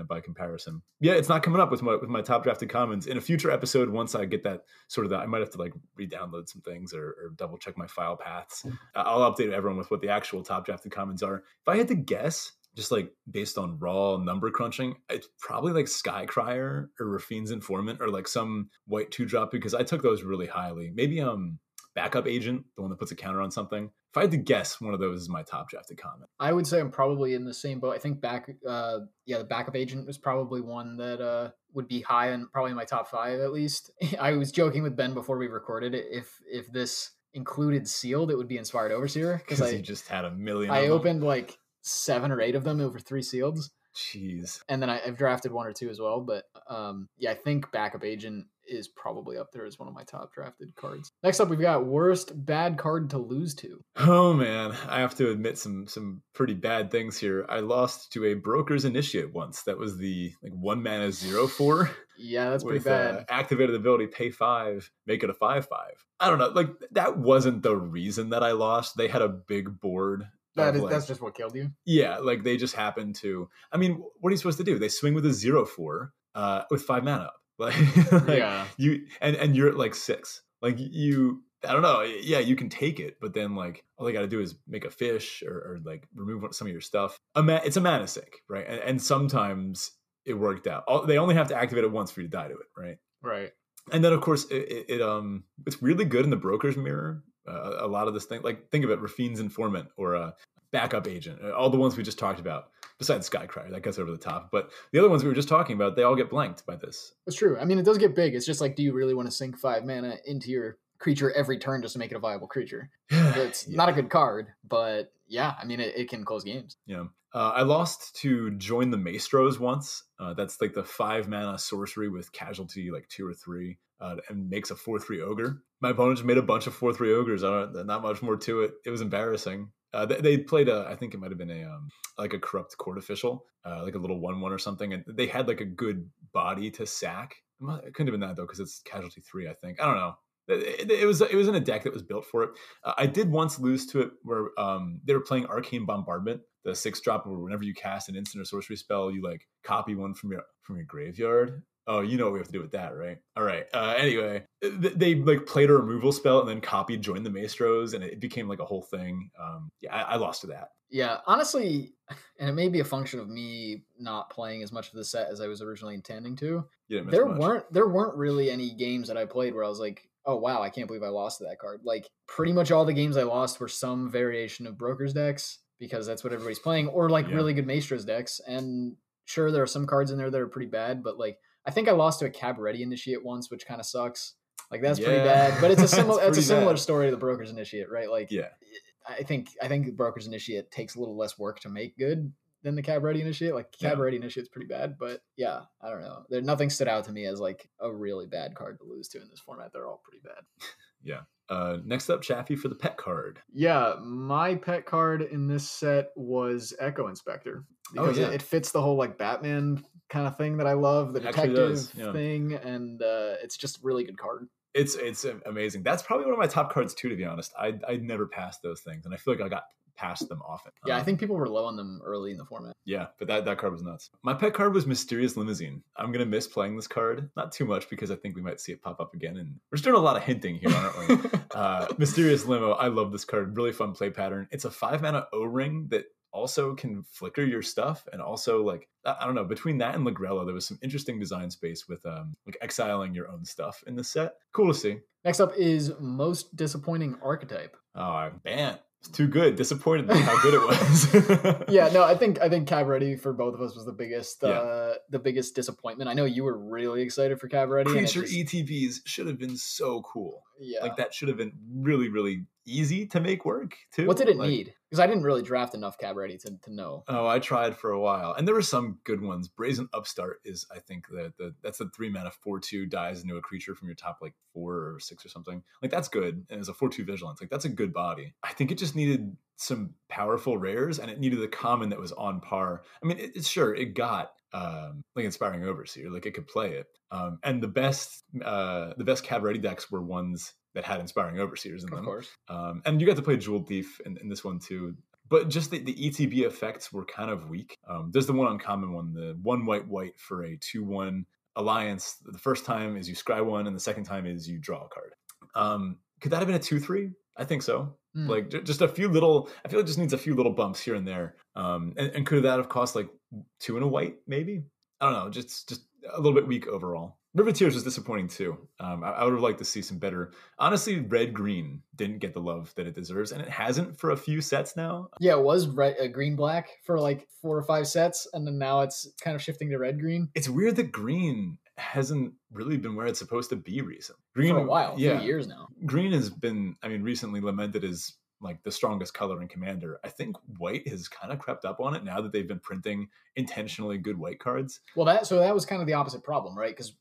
by comparison. Yeah, it's not coming up with my with my top drafted commons. In a future episode, once I get that sort of that, I might have to like re-download some things or, or double check my file paths. I'll update everyone with what the actual top drafted commons are. If I had to guess, just like based on raw number crunching, it's probably like Sky Crier or Raffine's Informant or like some white two drop because I took those really highly. Maybe um backup agent, the one that puts a counter on something. If I had to guess, one of those is my top drafted comment. I would say I'm probably in the same boat. I think back, uh, yeah, the backup agent was probably one that uh, would be high and probably in my top five at least. I was joking with Ben before we recorded it. If if this included sealed, it would be inspired overseer because Because I just had a million. I opened like seven or eight of them over three sealeds, Jeez. and then I, I've drafted one or two as well. But um, yeah, I think backup agent is probably up there as one of my top drafted cards. Next up, we've got worst bad card to lose to. Oh man, I have to admit some some pretty bad things here. I lost to a broker's initiate once. That was the like one mana zero four. Yeah, that's pretty bad. Uh, activated ability, pay five, make it a five five. I don't know. Like that wasn't the reason that I lost. They had a big board. That like- that's just what killed you. yeah. Like they just happened to. I mean, what are you supposed to do? They swing with a zero four uh, with five mana up. Like, like, yeah. you and and you're at like six. Like you. I don't know. Yeah, you can take it, but then like all they got to do is make a fish or, or like remove some of your stuff. A ma- it's a mana sink, right? And, and sometimes it worked out. All, they only have to activate it once for you to die to it, right? Right. and then of course it, it, it um it's really good in the broker's mirror uh, a lot of this thing like think of it Raffine's Informant or a backup agent uh, all the ones we just talked about besides skycry that gets over the top but the other ones we were just talking about they all get blanked by this That's true. I mean, it does get big. It's just like, do you really want to sink five mana into your creature every turn just to make it a viable creature? It's Yeah. not a good card, but yeah, I mean, it, it can close games. Yeah. Uh, I lost to join the Maestros once. Uh, that's like the five mana sorcery with casualty, like two or three, uh, and makes a four three ogre. My opponent just made a bunch of four three ogres. I don't, not much more to it. It was embarrassing. Uh, they, they played a, I think it might have been a um, like a corrupt court official, uh, like a little one one or something, and they had like a good body to sack. It couldn't have been that though, because it's casualty three. I think I don't know. It, it- it was it was in a deck that was built for it. Uh, I did once lose to it where um, they were playing Arcane Bombardment, the six drop where whenever you cast an instant or sorcery spell, you like copy one from your from your graveyard. Oh, you know what we have to do with that, right? All right. Uh, anyway, th- they like played a removal spell and then copied join the Maestros, and it became like a whole thing. Um, yeah, I, I lost to that. Yeah, honestly, and it may be a function of me not playing as much of the set as I was originally intending to. You There much. weren't there weren't really any games that I played where I was like, oh wow, I can't believe I lost to that card. Like pretty much all the games I lost were some variation of brokers decks because that's what everybody's playing, or like Yeah. really good Maestros decks. And sure, there are some cards in there that are pretty bad, but like I think I lost to a Cabaretti Initiate once, which kind of sucks. Like that's pretty bad, but it's a similar it's a similar bad. story to the Brokers Initiate, right? Like Yeah. I think I think the Brokers Initiate takes a little less work to make good than the Cabaretti Initiate. Like Cabaretti Yeah. Initiate's pretty bad, but yeah, I don't know. There nothing stood out to me as like a really bad card to lose to in this format. They're all pretty bad. Yeah. Uh, next up, Chaffee for the pet card. Yeah, my pet card in this set was Echo Inspector Oh, because yeah. it, it fits the whole like Batman kind of thing that I love, the detective yeah. thing, and uh, it's just really good card. It's it's amazing. That's probably one of my top cards too. To be honest, I I never passed those things, and I feel like I got past them often. Yeah, I Um, think people were low on them early in the format. Yeah, but that, that card was nuts. My pet card was Mysterious Limousine. I'm gonna miss playing this card. Not too much because I think we might see it pop up again. And we're just doing a lot of hinting here, aren't we? uh, Mysterious Limo. I love this card. Really fun play pattern. It's a five mana O ring that also can flicker your stuff, and also like I I don't know. Between that and Lagrella, there was some interesting design space with um like exiling your own stuff in the set. Cool to see. Next up is most disappointing archetype. Oh, man, it's too good. Disappointed in how good it was. Yeah, no, I think I think Cabaretti for both of us was the biggest Yeah. uh, the biggest disappointment. I know you were really excited for Cabaretti. and Creature just- ETBs should have been so cool. yeah. Like that should have been really, really easy to make work too. What did it Like, need? Because I didn't really draft enough Cabaretti to, to know. Oh, I tried for a while, and there were some good ones. Brazen Upstart is, I think, the the that's the three mana four two dies into a creature from your top like four or six or something. Like that's good, and it's a four two vigilance. Like that's a good body. I think it just needed some powerful rares, and it needed a common that was on par. I mean, it, it's sure it got um like inspiring overseer, like it could play it. Um, and the best uh the best Cabaretti decks were ones that had inspiring overseers in Of them. course. Um, and you got to play Jewel Thief in, in this one too. But just the, the ETB effects were kind of weak. Um, there's the one uncommon one, the one white white for a 2 1 alliance. The first time is you scry one, and the second time is you draw a card. Um, could that have been a 2 3? I think so. Hmm. Like ju- just a few little, I feel it just needs a few little bumps here and there. Um, and, and could that have cost like two and a white, maybe? I don't know, just just a little bit weak overall. Riveteers was disappointing too. Um, I, I would have liked to see some better. Honestly, red green didn't get the love that it deserves, and it hasn't for a few sets now. Yeah, it was red, uh, green black for like four or five sets, and then now it's kind of shifting to red green It's weird that green hasn't really been where it's supposed to be recently. Green for a while, yeah. years now. Green has been, I mean, recently lamented as like the strongest color in Commander. I think white has kind of crept up on it now that they've been printing intentionally good white cards. Well, that so that was kind of the opposite problem, right? Because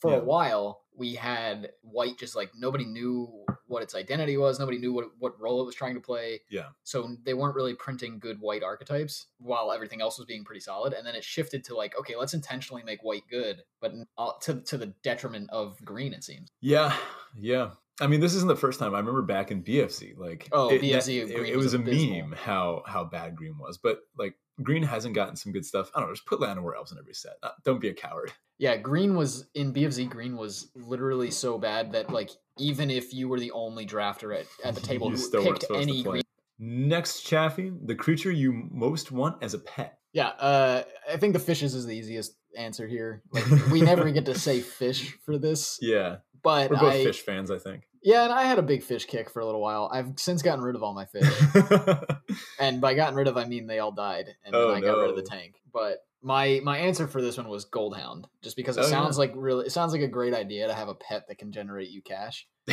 for Yeah. a while we had white just like nobody knew what its identity was, nobody knew what what role it was trying to play. Yeah. So they weren't really printing good white archetypes while everything else was being pretty solid. And then it shifted to like, okay, let's intentionally make white good, but uh, to to the detriment of green. It seems. Yeah, yeah. I mean, this isn't the first time. I remember back in BFC, like Oh, it, BFZ, it, it was was a meme how how bad green was. But like green hasn't gotten some good stuff. I don't know. Just put Llanowar elves in every set. Uh, don't be a coward. Yeah, green was in BFZ. Green was literally so bad that like even if you were the only drafter at, at the table You who picked any green Next, Chaffee, the creature you most want as a pet. Yeah, uh, I think the fishes is the easiest answer here. Like, we never get to say fish for this, Yeah, but we're both I, fish fans, I think. Yeah, and I had a big fish kick for a little while. I've since gotten rid of all my fish, and by gotten rid of, I mean they all died, and Oh, then I got rid of the tank. But my my answer for this one was Goldhound, just because it Oh, sounds yeah. like really, it sounds like a great idea to have a pet that can generate you cash.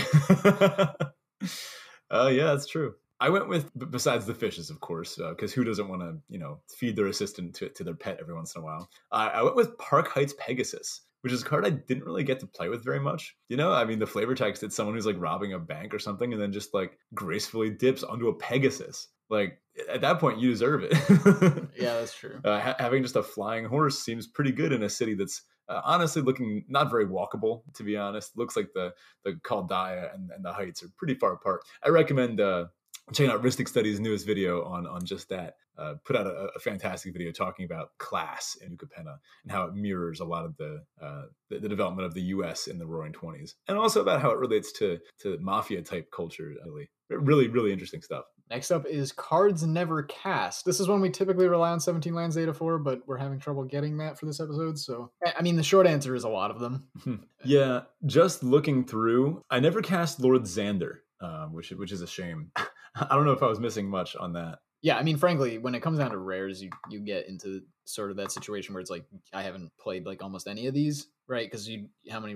Oh yeah, that's true. I went with besides the fishes, of course, uh, because who doesn't want to, you know, feed their assistant to, to their pet every once in a while? I I went with Park Heights Pegasus, which is a card I didn't really get to play with very much. You know, I mean, the flavor text it's someone who's like robbing a bank or something, and then just like gracefully dips onto a Pegasus. Like at that point, you deserve it. Yeah, that's true. uh, ha- having just a flying horse seems pretty good in a city that's uh, honestly looking not very walkable. To be honest, looks like the the Caldaia and, and the heights are pretty far apart. I recommend uh, checking out Ristic Studies' newest video on on just that. Uh, put out a, a fantastic video talking about class in New Capenna and how it mirrors a lot of the, uh, the the development of the U.S. in the Roaring Twenties, and also about how it relates to to mafia type culture. Really, really, really interesting stuff. Next up is cards never cast. This is one we typically rely on 17 lands data for, but we're having trouble getting that for this episode. So, I- I mean, the short answer is a lot of them. Yeah, just looking through, I never cast Lord Xander, um, which which is a shame. I don't know if I was missing much on that. Yeah, I mean, frankly, when it comes down to rares, you you get into sort of that situation where it's like I haven't played like almost any of these, right? Because you how many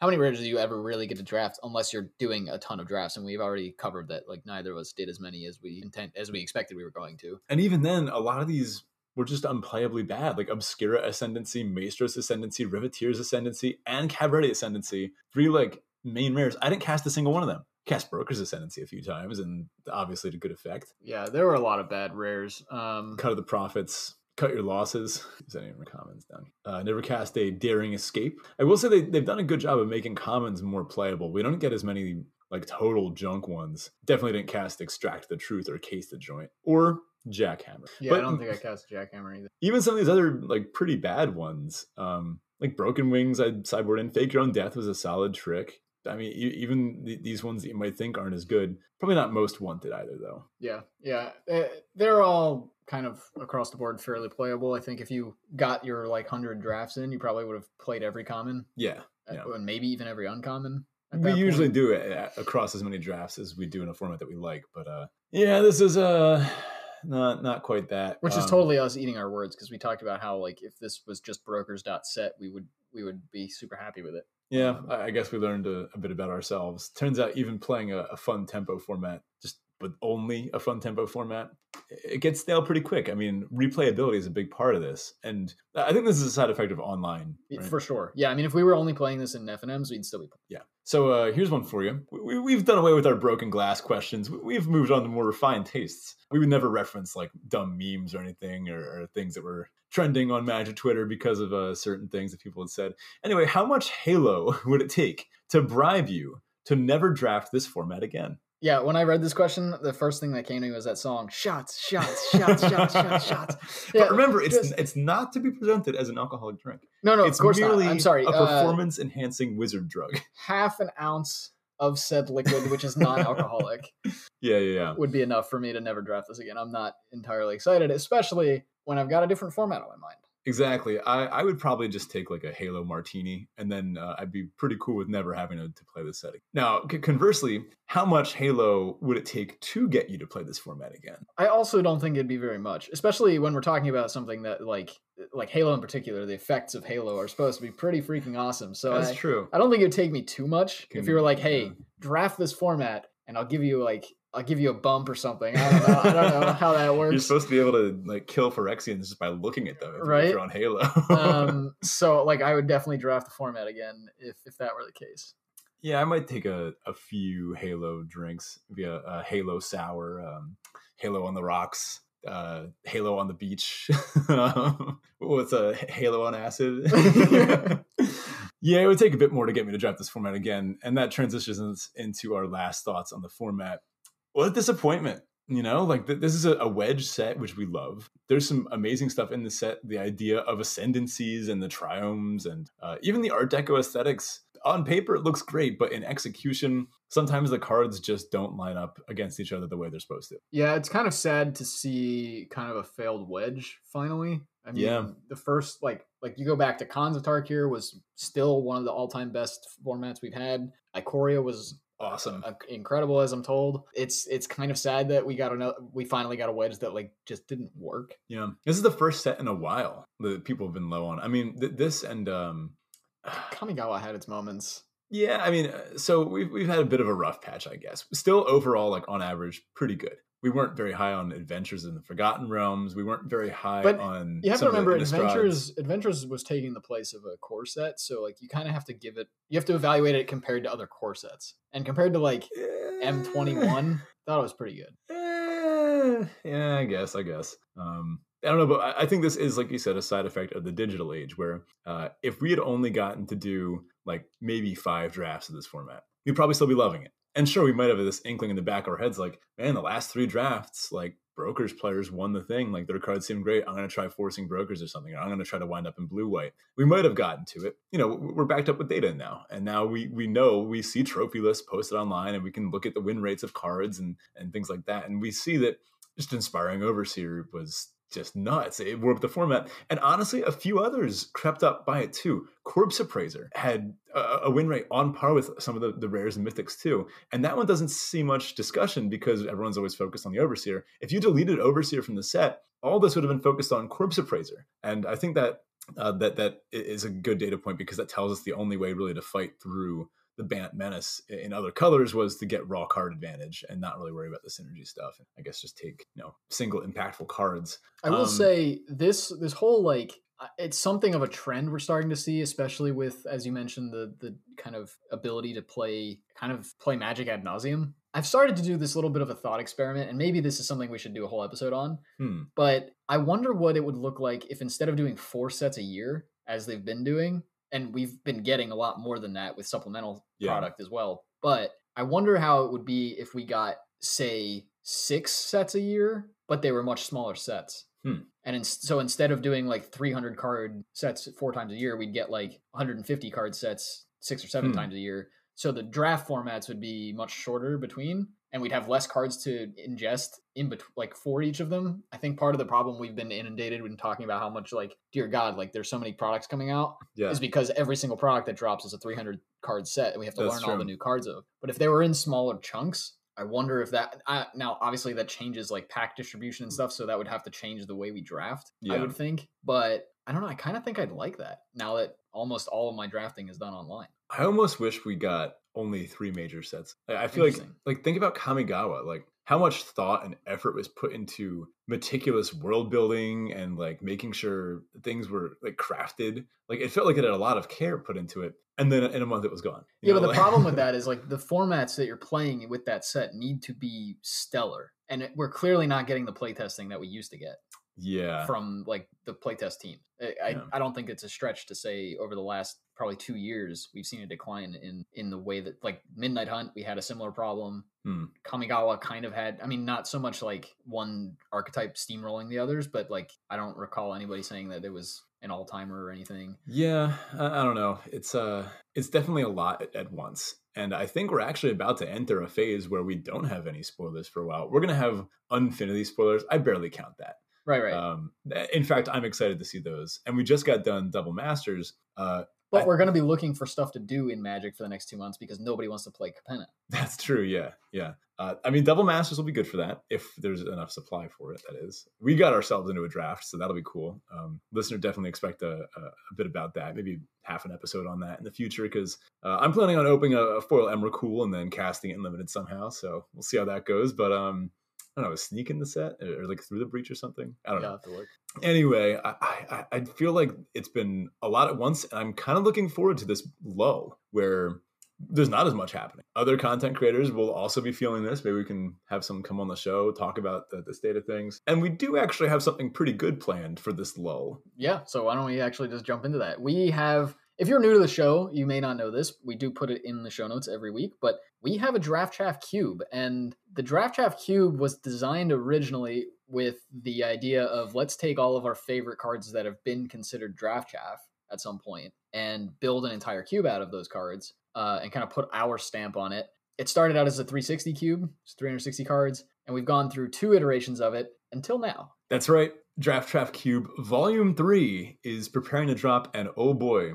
how many rares do you ever really get to draft unless you're doing a ton of drafts? And we've already covered that like neither of us did as many as we intent as we expected we were going to. And even then, a lot of these were just unplayably bad. Like Obscura Ascendancy, Maestros Ascendancy, Riveteer's Ascendancy, and Cabaretti Ascendancy. Three like main rares. I didn't cast a single one of them. Cast Broker's Ascendancy a few times, and obviously to good effect. Yeah, there were a lot of bad rares. Um, Cut of the Profits, cut your losses. Is any of comments down? Uh, never cast a Daring Escape. I will say they, they've done a good job of making commons more playable. We don't get as many like total junk ones. Definitely didn't cast Extract the Truth or Case the Joint or Jackhammer. yeah, But I don't think I cast Jackhammer either. even some of these other like pretty bad ones, um, like Broken Wings, I'd sideboard in. Fake Your Own Death was a solid trick. I mean, even th- these ones that you might think aren't as good, probably not most wanted either, though. Yeah, yeah, eh, they're all kind of across the board fairly playable. I think if you got your like hundred drafts in, you probably would have played every common, Yeah, uh, Yeah. and maybe even every uncommon. we usually point. do it across as many drafts as we do in a format that we like, but uh, yeah, this is uh, not not quite that. which is Um, totally us eating our words because we talked about how like if this was just brokers.set, we would we would be super happy with it. Yeah, I guess we learned a, a bit about ourselves. Turns out, even playing a, a fun tempo format, just but only a fun tempo format, it gets stale pretty quick. I mean, replayability is a big part of this, and I think this is a side effect of online. Right? For sure. Yeah, I mean, if we were only playing this in FNMs, we'd still be. playing. Yeah. So uh, here's one for you. We, we've done away with our broken glass questions. We- We've moved on to more refined tastes. We would never reference like dumb memes or anything or, or things that were trending on Magic Twitter because of uh, certain things that people had said. Anyway, how much Halo would it take to bribe you to never draft this format again? Yeah, when I read this question, the first thing that came to me was that song "Shots, Shots, Shots, Shots, Shots, Shots." Yeah, but remember, it's just- it's not to be presented as an alcoholic drink. no, no, it's of course merely not. I'm sorry. a uh, performance enhancing wizard drug. half an ounce of said liquid, which is non-alcoholic, yeah, yeah, yeah. would be enough for me to never draft this again. I'm not entirely excited, especially when I've got a different format on my mind. Exactly. I, I would probably just take like a Halo Martini, and then uh, I'd be pretty cool with never having to, to play this setting. Now, c- conversely, how much Halo would it take to get you to play this format again? I also don't think it'd be very much, especially when we're talking about something that like like Halo in particular. The effects of Halo are supposed to be pretty freaking awesome. So That's I, true. I don't think it'd take me too much Can- if you were like, "Hey, yeah. draft this format, and I'll give you like I'll give you a bump or something." I don't know. I don't know how that works. You're supposed to be able to like kill Phyrexians just by looking at them if, Right? you're on Halo. um, so like I would definitely draft the format again if if that were the case. yeah, I might take a, a few Halo drinks, via a Halo sour, um, Halo on the rocks, uh, Halo on the beach. What's a Halo on acid? yeah, it would take a bit more to get me to draft this format again, and that transitions into our last thoughts on the format. What a disappointment! You know, like th- this is a, a wedge set, which we love. There's some amazing stuff in the set. The idea of ascendancies and the triomes, and uh, even the Art Deco aesthetics. On paper, it looks great, but in execution, sometimes the cards just don't line up against each other the way they're supposed to. Yeah, it's kind of sad to see kind of a failed wedge finally. I mean, Yeah. the first like like you go back to Khans of Tarkir was still one of the all time best formats we've had. Ikoria was Awesome. uh, incredible as I'm told. It's it's kind of sad that we got another we finally got a wedge that like just didn't work. Yeah, this is the first set in a while that people have been low on. I mean, th- this and um, Kamigawa had its moments. yeah, I mean, uh, so we've we've had a bit of a rough patch, I guess. Still, overall, like on average, pretty good. We weren't very high on Adventures in the Forgotten Realms. We weren't very high on. But on. You have to remember Adventures Adventures was taking the place of a core set, so like you kind of have to give it you have to evaluate it compared to other core sets. And compared to like M21, thought it was pretty good. Eh, yeah, I guess. I guess. Um, I don't know, but I, I think this is, like you said, a side effect of the digital age. Where uh, if we had only gotten to do like maybe five drafts of this format, we'd probably still be loving it. And sure, we might have this inkling in the back of our heads, like, man, the last three drafts, like brokers players won the thing. Like their cards seem great. I'm going to try forcing brokers or something. Or I'm going to try to wind up in blue white. We might have gotten to it. You know, we're backed up with data now, and now we we know we see trophy lists posted online, and we can look at the win rates of cards and and things like that, and we see that just inspiring overseer was just nuts. It warped the format, and honestly, a few others crept up by it too. Corpse Appraiser had a, a win rate on par with some of the, the rares and mythics too, and that one doesn't see much discussion because everyone's always focused on the Overseer. If you deleted Overseer from the set, all this would have been focused on Corpse Appraiser, and I think that uh, that that is a good data point because that tells us the only way really to fight through the Bant Menace in other colors was to get raw card advantage and not really worry about the synergy stuff. And I guess just take you know single impactful cards. I will Um, say this this whole like it's something of a trend we're starting to see, especially with as you mentioned the the kind of ability to play kind of play Magic ad nauseum. I've started to do this little bit of a thought experiment, and maybe this is something we should do a whole episode on. Hmm. But I wonder what it would look like if instead of doing four sets a year, as they've been doing, and we've been getting a lot more than that with supplemental Yeah. product as well. But I wonder how it would be if we got, say, six sets a year, but they were much smaller sets. Hmm. And in, so instead of doing like 300 card sets four times a year, we'd get like 150 card sets six or seven Hmm. times a year. So the draft formats would be much shorter between, and we'd have less cards to ingest in between, like for each of them. I think part of the problem we've been inundated when talking about how much, like, dear God, like there's so many products coming out Yeah. is because every single product that drops is a 300 card set and we have to That's learn all the new cards of. But if they were in smaller chunks, I wonder if that I, now obviously that changes like pack distribution and stuff, so that would have to change the way we draft. I Yeah. would think, but I don't know. I kind of think I'd like that now that almost all of my drafting is done online. I almost wish we got only three major sets. I feel like like think about Kamigawa, like how much thought and effort was put into meticulous world building and like making sure things were like crafted. Like it felt like it had a lot of care put into it. And then in a month it was gone. you Yeah, know, but the problem with that is like the formats that you're playing with that set need to be stellar, and we're clearly not getting the playtesting that we used to get. Yeah. from like the playtest team. I, I, I don't think it's a stretch to say over the last probably two years we've seen a decline in in the way that like Midnight Hunt we had a similar problem. Hmm. Kamigawa kind of had I mean not so much like one archetype steamrolling the others, but like I don't recall anybody saying that it was an all timer or anything. Yeah, I, I don't know. It's uh it's definitely a lot at, at once. And I think we're actually about to enter a phase where we don't have any spoilers for a while. We're gonna have Unfinity spoilers. I barely count that. Right, right. Um, in fact, I'm excited to see those. And we just got done Double Masters. Uh, but I- we're going to be looking for stuff to do in Magic for the next two months because nobody wants to play Capenna. that's true. Yeah, yeah. Uh, I mean, Double Masters will be good for that if there's enough supply for it. That is, we got ourselves into a draft, so that'll be cool. Um, listener, definitely expect a, a, a bit about that. Maybe half an episode on that in the future because uh, I'm planning on opening a, a foil Emrakul and then casting it in limited somehow. So we'll see how that goes. But um, I don't know, sneak in the set or, or like through the breach or something. I don't Yeah, know. Have to look. anyway, I, I I feel like it's been a lot at once, and I'm kind of looking forward to this lull where there's not as much happening. Other content creators will also be feeling this. Maybe we can have some come on the show, talk about the, the state of things. And we do actually have something pretty good planned for this lull. Yeah, so why don't we actually just jump into that? We have, if you're new to the show, you may not know this. We do put it in the show notes every week, but we have a Draft Chaff Cube, and the Draft Chaff Cube was designed originally with the idea of let's take all of our favorite cards that have been considered Draft Chaff at some point and build an entire cube out of those cards uh, and kind of put our stamp on it. It started out as a 360 cube, it's 360 cards, and we've gone through two iterations of it until now. That's right. Draft Chaff Cube Volume 3 is preparing to drop, and oh boy,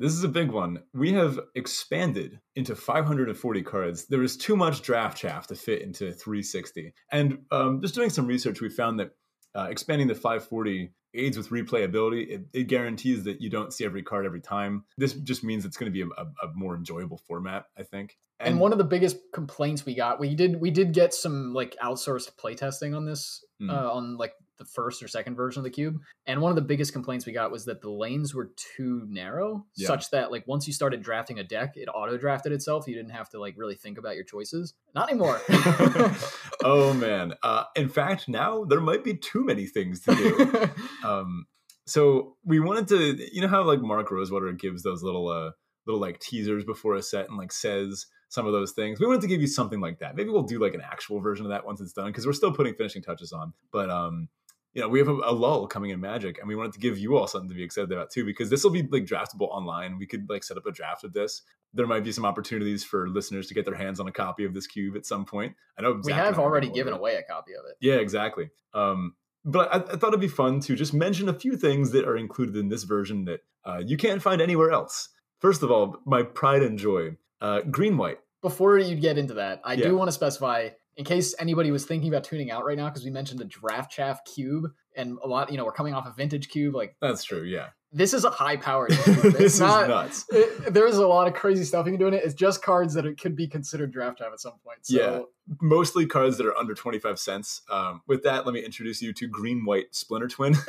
this is a big one. We have expanded into 540 cards. There is too much draft chaff to fit into 360. And um, just doing some research, we found that uh, expanding to 540 aids with replayability. It, it guarantees that you don't see every card every time. This just means it's going to be a, a, a more enjoyable format, I think. and, one of the biggest complaints we got we did we did get some like outsourced playtesting on this Mm. uh, on like the first or second version of the cube. And one of the biggest complaints we got was that the lanes were too narrow Yeah. such that like once you started drafting a deck it auto drafted itself. You didn't have to like really think about your choices. Not anymore. Oh man. Uh, in fact, now there might be too many things to do. um so we wanted to you know how like mark rosewater gives those little uh little like teasers before a set and like says some of those things? We wanted to give you something like that. Maybe we'll do like an actual version of that once it's done because we're still putting finishing touches on. But um you know we have a, a lull coming in magic and we wanted to give you all something to be excited about too because this will be like draftable online we could like set up a draft of this there might be some opportunities for listeners to get their hands on a copy of this cube at some point i know we have already given away a copy of it Yeah, exactly. Um, but I, I thought it'd be fun to just mention a few things that are included in this version that uh, you can't find anywhere else. First of all, my pride and joy, uh, green white. before you get into that i Yeah. do want to specify in case anybody was thinking about tuning out right now because we mentioned a draft chaff cube and a lot you know we're coming off a vintage cube like That's true. Yeah, this is a high powered. this not. is nuts. It, there's a lot of crazy stuff you can do in it. It's just cards that it could be considered draft time at some point. So Yeah. Mostly cards that are under 25 cents. Um, with that, let me introduce you to Green White Splinter Twin.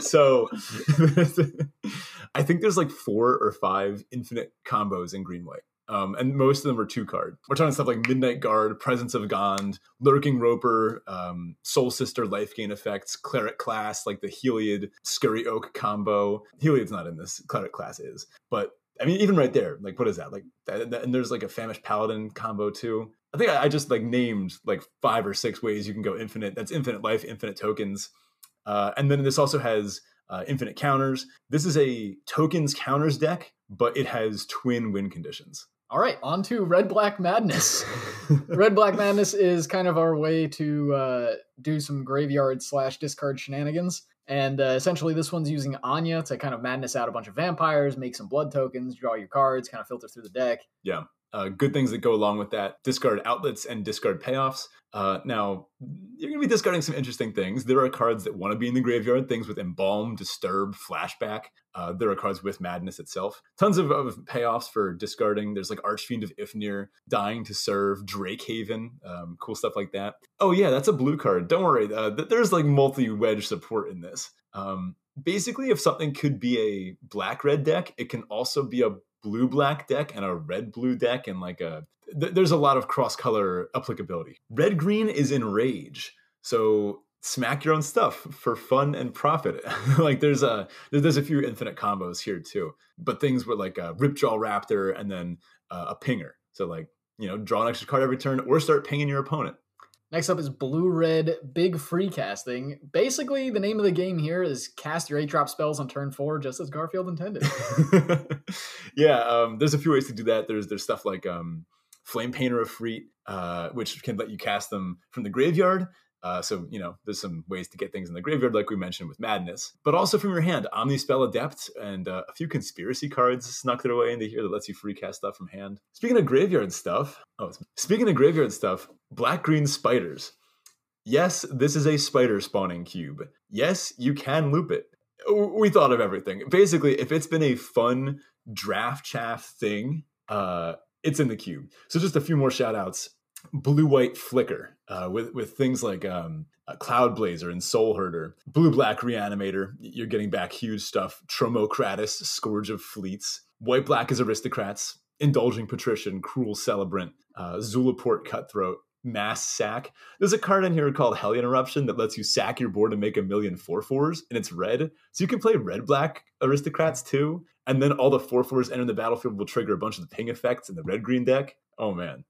so I think there's like four or five infinite combos in Green White. Um, and most of them are two card. We're talking stuff like Midnight Guard, Presence of Gond, Lurking Roper, um, Soul Sister life gain effects, Cleric class, like the Heliod Scurry Oak combo. Heliod's not in this, Cleric class is. But I mean, even right there, like what is that? Like, that, that- and there's like a Famished Paladin combo too. I think I, I just like named like five or six ways you can go infinite. That's infinite life, infinite tokens. Uh, and then this also has uh, infinite counters. This is a tokens counters deck, but it has twin win conditions. All right, on to Red Black Madness. Red Black Madness is kind of our way to uh, do some graveyard slash discard shenanigans. And uh, essentially, this one's using Anje to kind of madness out a bunch of vampires, make some blood tokens, draw your cards, kind of filter through the deck. Yeah. Uh, good things that go along with that discard outlets and discard payoffs. Uh, now, you're going to be discarding some interesting things. There are cards that want to be in the graveyard, things with Embalm, Disturb, Flashback. Uh, there are cards with Madness itself. Tons of, of payoffs for discarding. There's like Archfiend of Ifnir, Dying to Serve, Drake Haven, um, cool stuff like that. Oh, yeah, that's a blue card. Don't worry. Uh, th- there's like multi wedge support in this. Um, basically, if something could be a black red deck, it can also be a blue black deck and a red blue deck and like a th- there's a lot of cross color applicability. Red green is in rage. So smack your own stuff for fun and profit. like there's a there's a few infinite combos here too. But things with like a Ripjaw Raptor and then uh, a pinger. So like, you know, draw an extra card every turn or start pinging your opponent. Next up is Blue Red Big Free Casting. Basically, the name of the game here is cast your 8 drop spells on turn 4, just as Garfield intended. yeah, um, there's a few ways to do that. There's there's stuff like um, Flame Painter of Freet, uh, which can let you cast them from the graveyard. Uh, so you know, there's some ways to get things in the graveyard, like we mentioned with Madness, but also from your hand. Omnispell Adept and uh, a few conspiracy cards snuck their way into here that lets you free cast stuff from hand. Speaking of graveyard stuff, oh, speaking of graveyard stuff, Black Green Spiders. Yes, this is a spider spawning cube. Yes, you can loop it. We thought of everything. Basically, if it's been a fun draft chaff thing, uh, it's in the cube. So just a few more shout outs. Blue White Flicker uh, with, with things like um, Cloud Blazer and Soul Herder. Blue Black Reanimator, you're getting back huge stuff. Tromokratis, Scourge of Fleets. White Black is Aristocrats. Indulging Patrician, Cruel Celebrant. Uh, Zulaport Cutthroat. Mass Sack. There's a card in here called Hellion Eruption that lets you sack your board and make a million four fours, and it's red. So you can play red black aristocrats too, and then all the four fours entering the battlefield will trigger a bunch of the ping effects in the red green deck. Oh man.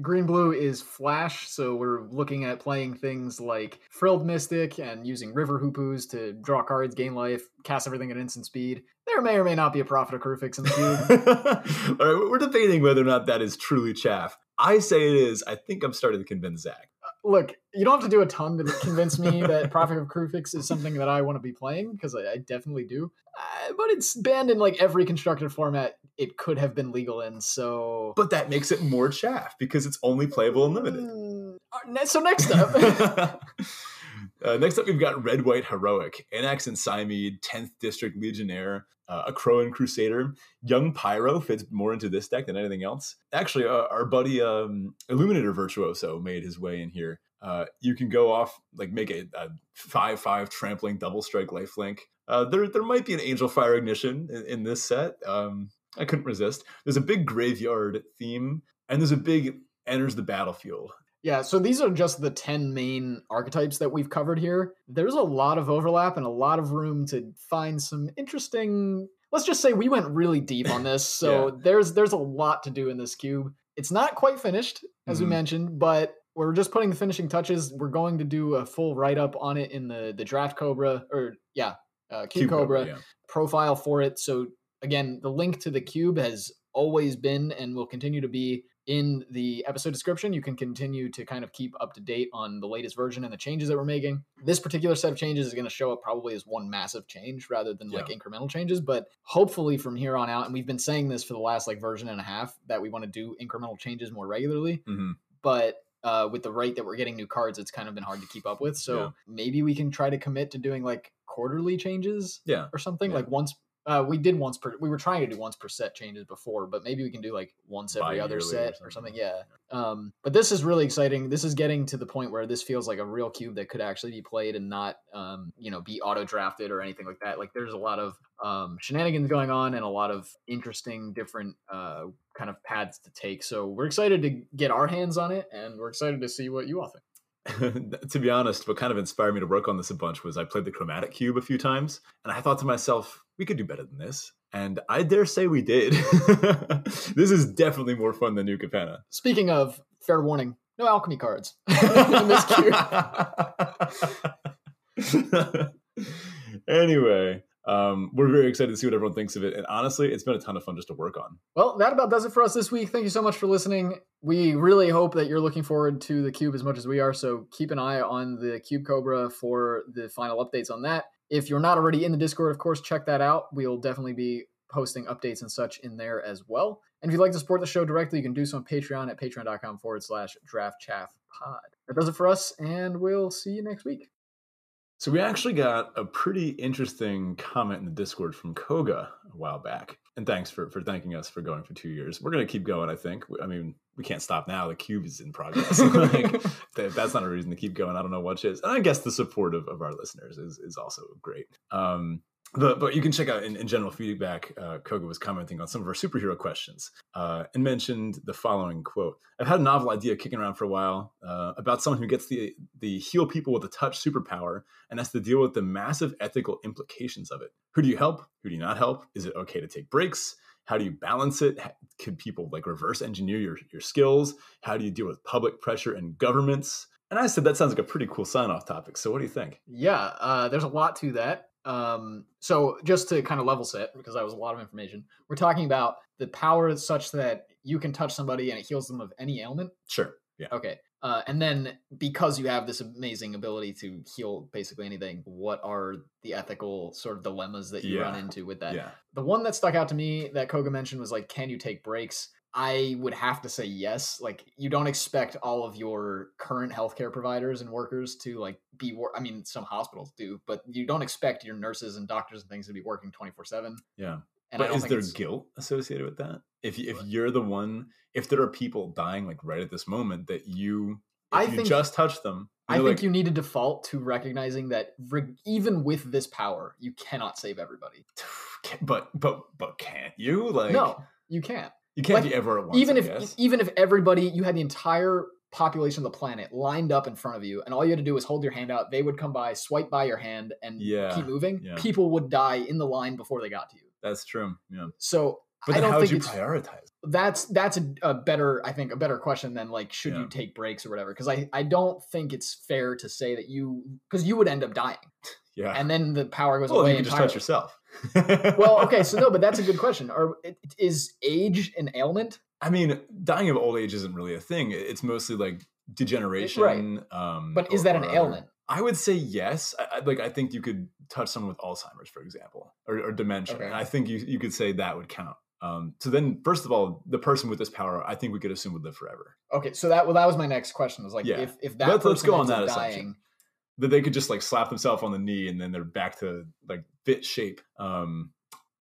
Green Blue is Flash, so we're looking at playing things like Frilled Mystic and using River Hoopoe to draw cards, gain life, cast everything at instant speed. There may or may not be a Prophet of Kruphix in the cube. all right, we're debating whether or not that is truly chaff. I say it is. I think I'm starting to convince Zach. Look, you don't have to do a ton to convince me that Prophet of Kruphix is something that I want to be playing, because I, I definitely do. Uh, but it's banned in like every constructed format it could have been legal in, so. But that makes it more chaff because it's only playable in limited. Mm, uh, so next up. uh, next up, we've got Red White Heroic, Anax and Cymede, 10th District Legionnaire, uh, Akroan Crusader. Young Pyro fits more into this deck than anything else. Actually, uh, our buddy um, Illuminator Virtuoso made his way in here. Uh, you can go off, like, make a, a 5 5 trampling double strike lifelink. Uh, there, there might be an Angel Fire Ignition in, in this set. Um, I couldn't resist. There's a big graveyard theme, and there's a big enters the battlefield. Yeah, so these are just the 10 main archetypes that we've covered here. There's a lot of overlap and a lot of room to find some interesting Let's just say we went really deep on this. So Yeah. there's there's a lot to do in this cube. It's not quite finished as Mhm. we mentioned, but we're just putting the finishing touches. We're going to do a full write up on it in the the Draft Cobra or yeah, uh, Cube, Cobra yeah. profile for it. So again, the link to the cube has always been and will continue to be in the episode description. You can continue to kind of keep up to date on the latest version and the changes that we're making. This particular set of changes is going to show up probably as one massive change rather than like incremental changes, but hopefully from here on out and we've been saying this for the last like version and a half that we want to do incremental changes more regularly, Mhm. but uh, with the rate that we're getting new cards, it's kind of been hard to keep up with. So Yeah. maybe we can try to commit to doing like quarterly changes Yeah. or something Yeah. like once. Uh, we did once per. We were trying to do once per set changes before, but maybe we can do like once every other or set or something. something. Yeah. Um, but this is really exciting. This is getting to the point where this feels like a real cube that could actually be played and not, um, you know, be auto drafted or anything like that. Like there's a lot of um, shenanigans going on and a lot of interesting different uh, kind of paths to take. So we're excited to get our hands on it, and we're excited to see what you all think. to be honest, what kind of inspired me to work on this a bunch was I played the chromatic cube a few times, and I thought to myself, we could do better than this. And I dare say we did. this is definitely more fun than New Capenna. Speaking of, fair warning, no alchemy cards in this cube. anyway, um, we're very excited to see what everyone thinks of it. And honestly, it's been a ton of fun just to work on. Well, that about does it for us this week. Thank you so much for listening. We really hope that you're looking forward to the cube as much as we are. So keep an eye on the Cube Cobra for the final updates on that. If you're not already in the Discord, of course, check that out. We'll definitely be posting updates and such in there as well. And if you'd like to support the show directly, you can do so on Patreon at patreon.com forward slash draft chaff pod. That does it for us, and we'll see you next week. So we actually got a pretty interesting comment in the Discord from Koga a while back. And thanks for for thanking us for going for two years. We're gonna keep going, I think. I mean, we can't stop now. The cube is in progress. like, if that's not a reason to keep going, I don't know what is. And I guess the support of, of our listeners is is also great. Um but, but you can check out in, in general feedback. Uh, Koga was commenting on some of our superhero questions uh, and mentioned the following quote: "I've had a novel idea kicking around for a while uh, about someone who gets the the heal people with a touch superpower and has to deal with the massive ethical implications of it. Who do you help? Who do you not help? Is it okay to take breaks? How do you balance it? Could people like reverse engineer your your skills? How do you deal with public pressure and governments?" And I said that sounds like a pretty cool sign off topic. So what do you think? Yeah, uh, there's a lot to that. Um, so just to kind of level set, because that was a lot of information, we're talking about the power such that you can touch somebody and it heals them of any ailment. Sure. Yeah. Okay. Uh, and then because you have this amazing ability to heal basically anything, what are the ethical sort of dilemmas that you run into with that? Yeah. The one that stuck out to me that Koga mentioned was like, can you take breaks? I would have to say yes. Like, you don't expect all of your current healthcare providers and workers to like be. Wor- I mean, some hospitals do, but you don't expect your nurses and doctors and things to be working twenty four seven. Yeah. And I but is there guilt associated with that? If if you're the one, if there are people dying like right at this moment that you, I you think- just touch them, I think like, you need to default to recognizing that re- even with this power, you cannot save everybody. but but but can't you? Like, no, you can't. you can't like, be ever at once. even I if guess. even if everybody you had the entire population of the planet lined up in front of you and all you had to do was hold your hand out they would come by swipe by your hand and Yeah, keep moving yeah. people would die in the line before they got to you that's true. Yeah. so But i don't how would think you it's prioritize? that's that's a, a better i think a better question than like should Yeah. you take breaks or whatever because i i don't think it's fair to say that you because you would end up dying Yeah. and then the power goes well, away you can just touch yourself. well okay so no but that's a good question or is age an ailment I mean, dying of old age isn't really a thing. It's mostly like degeneration. Um, but is or- that an ailment I would say yes. I, I, like I think you could touch someone with Alzheimer's, for example, or, or dementia. Okay. And I think you you could say that would count. Um, so then, first of all, the person with this power, I think we could assume would live forever. okay so that well that was my next question was like Yeah. if if that Let's- let's person go on that dying assumption. That they could just like slap themselves on the knee and then they're back to like fit shape. Um,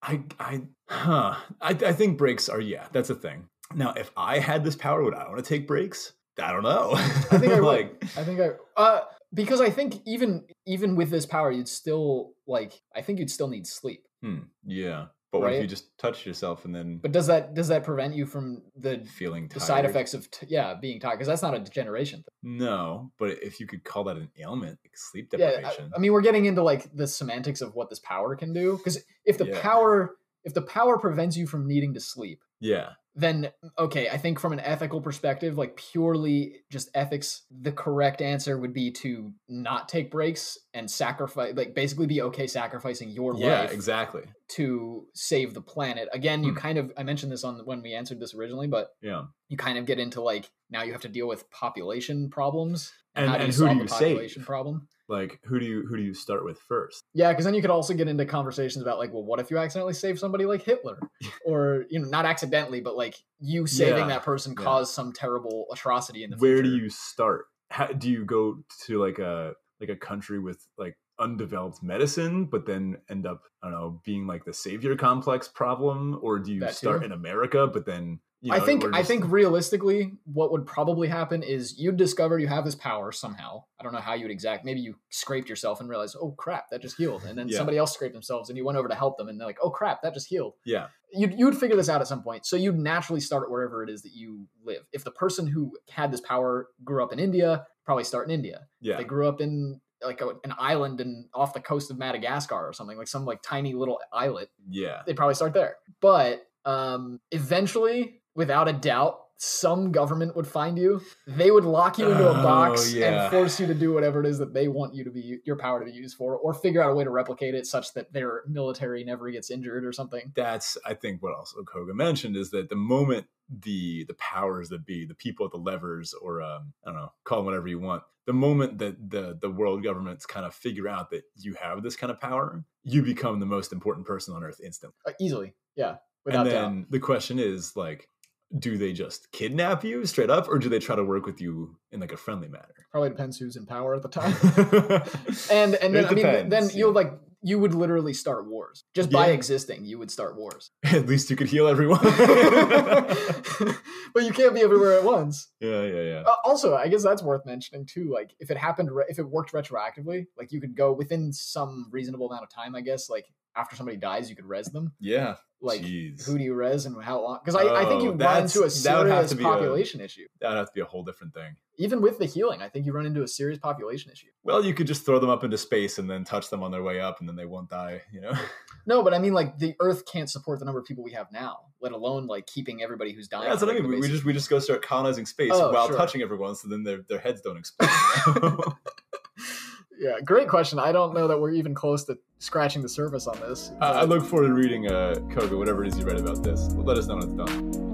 I I huh. I, I think breaks are yeah, that's a thing. Now, if I had this power, would I want to take breaks? I don't know. I think I would. like I think I uh because I think even even with this power, you'd still like I think you'd still need sleep. hmm, yeah. But what if you just touch yourself and then But does that does that prevent you from the feeling the side effects of t- yeah being tired? Because that's not a degeneration thing. No, but if you could call that an ailment, like sleep Yeah, deprivation. I, I mean we're getting into like the semantics of what this power can do. Because if the Yeah. power if the power prevents you from needing to sleep, yeah, then okay, I think from an ethical perspective, like purely just ethics, the correct answer would be to not take breaks and sacrifice, like basically be okay sacrificing your yeah, life exactly. to save the planet. Again, you Hmm. kind of I mentioned this on when we answered this originally, but Yeah, you kind of get into like now you have to deal with population problems And- and you who do you the save? population problem. Like who do you who do you start with first? Yeah, because then you could also get into conversations about like, well, what if you accidentally save somebody like Hitler, or you know, not accidentally, but like you saving Yeah, that person yeah. caused some terrible atrocity in the Where future. do you start? How, do you go to like a like a country with like undeveloped medicine, but then end up, I don't know, being like the savior complex problem? Or do you That start too. in America, but then you I think we're I think realistically, what would probably happen is you'd discover you have this power somehow. I don't know how you'd exact. Maybe you scraped yourself and realized, oh crap, that just healed. And then Yeah. somebody else scraped themselves, and you went over to help them, and they're like, oh crap, that just healed. Yeah. You'd you'd figure this out at some point. So you'd naturally start wherever it is that you live. If the person who had this power grew up in India, probably start in India. Yeah. They grew up in like a, an island and off the coast of Madagascar or something like some like tiny little islet Yeah. they'd probably start there. But um, eventually, without a doubt, some government would find you. They would lock you into a Oh, box yeah. and force you to do whatever it is that they want you to be your power to be used for, or figure out a way to replicate it such that their military never gets injured or something. That's I think what also Koga mentioned is that the moment the the powers that be, the people at the levers, or um, I don't know, call them whatever you want, the moment that the the world governments kind of figure out that you have this kind of power, you become the most important person on earth instantly. Uh, easily, yeah, without and doubt. then the question is like, do they just kidnap you straight up, or do they try to work with you in like a friendly manner? Probably depends who's in power at the time. and and then It I mean, then depends, you'll like you would literally start wars just by Yeah. existing. You would start wars, At least you could heal everyone. but you can't be everywhere at once. yeah, yeah, yeah. Uh, also, I guess that's worth mentioning too. Like, if it happened, re- if it worked retroactively, like you could go within some reasonable amount of time. I guess, like after somebody dies, you could res them. Yeah. Like, Jeez. who do you res and how long? Because I, I think Oh, you run that's- into a that serious to be a- population issue. That'd have to be a whole different thing. Even with the healing, I think you run into a serious population issue. Well, you could just throw them up into space and then touch them on their way up, and then they won't die. You know. No, but I mean, like the Earth can't support the number of people we have now, let alone like keeping everybody who's dying. That's on what I mean. We, we just we just go start colonizing space Oh, while sure. touching everyone, so then their their heads don't explode. yeah, great question. I don't know that we're even close to scratching the surface on this. I, I look forward to reading uh, Koga, whatever it is you read about this. Let us know when it's done.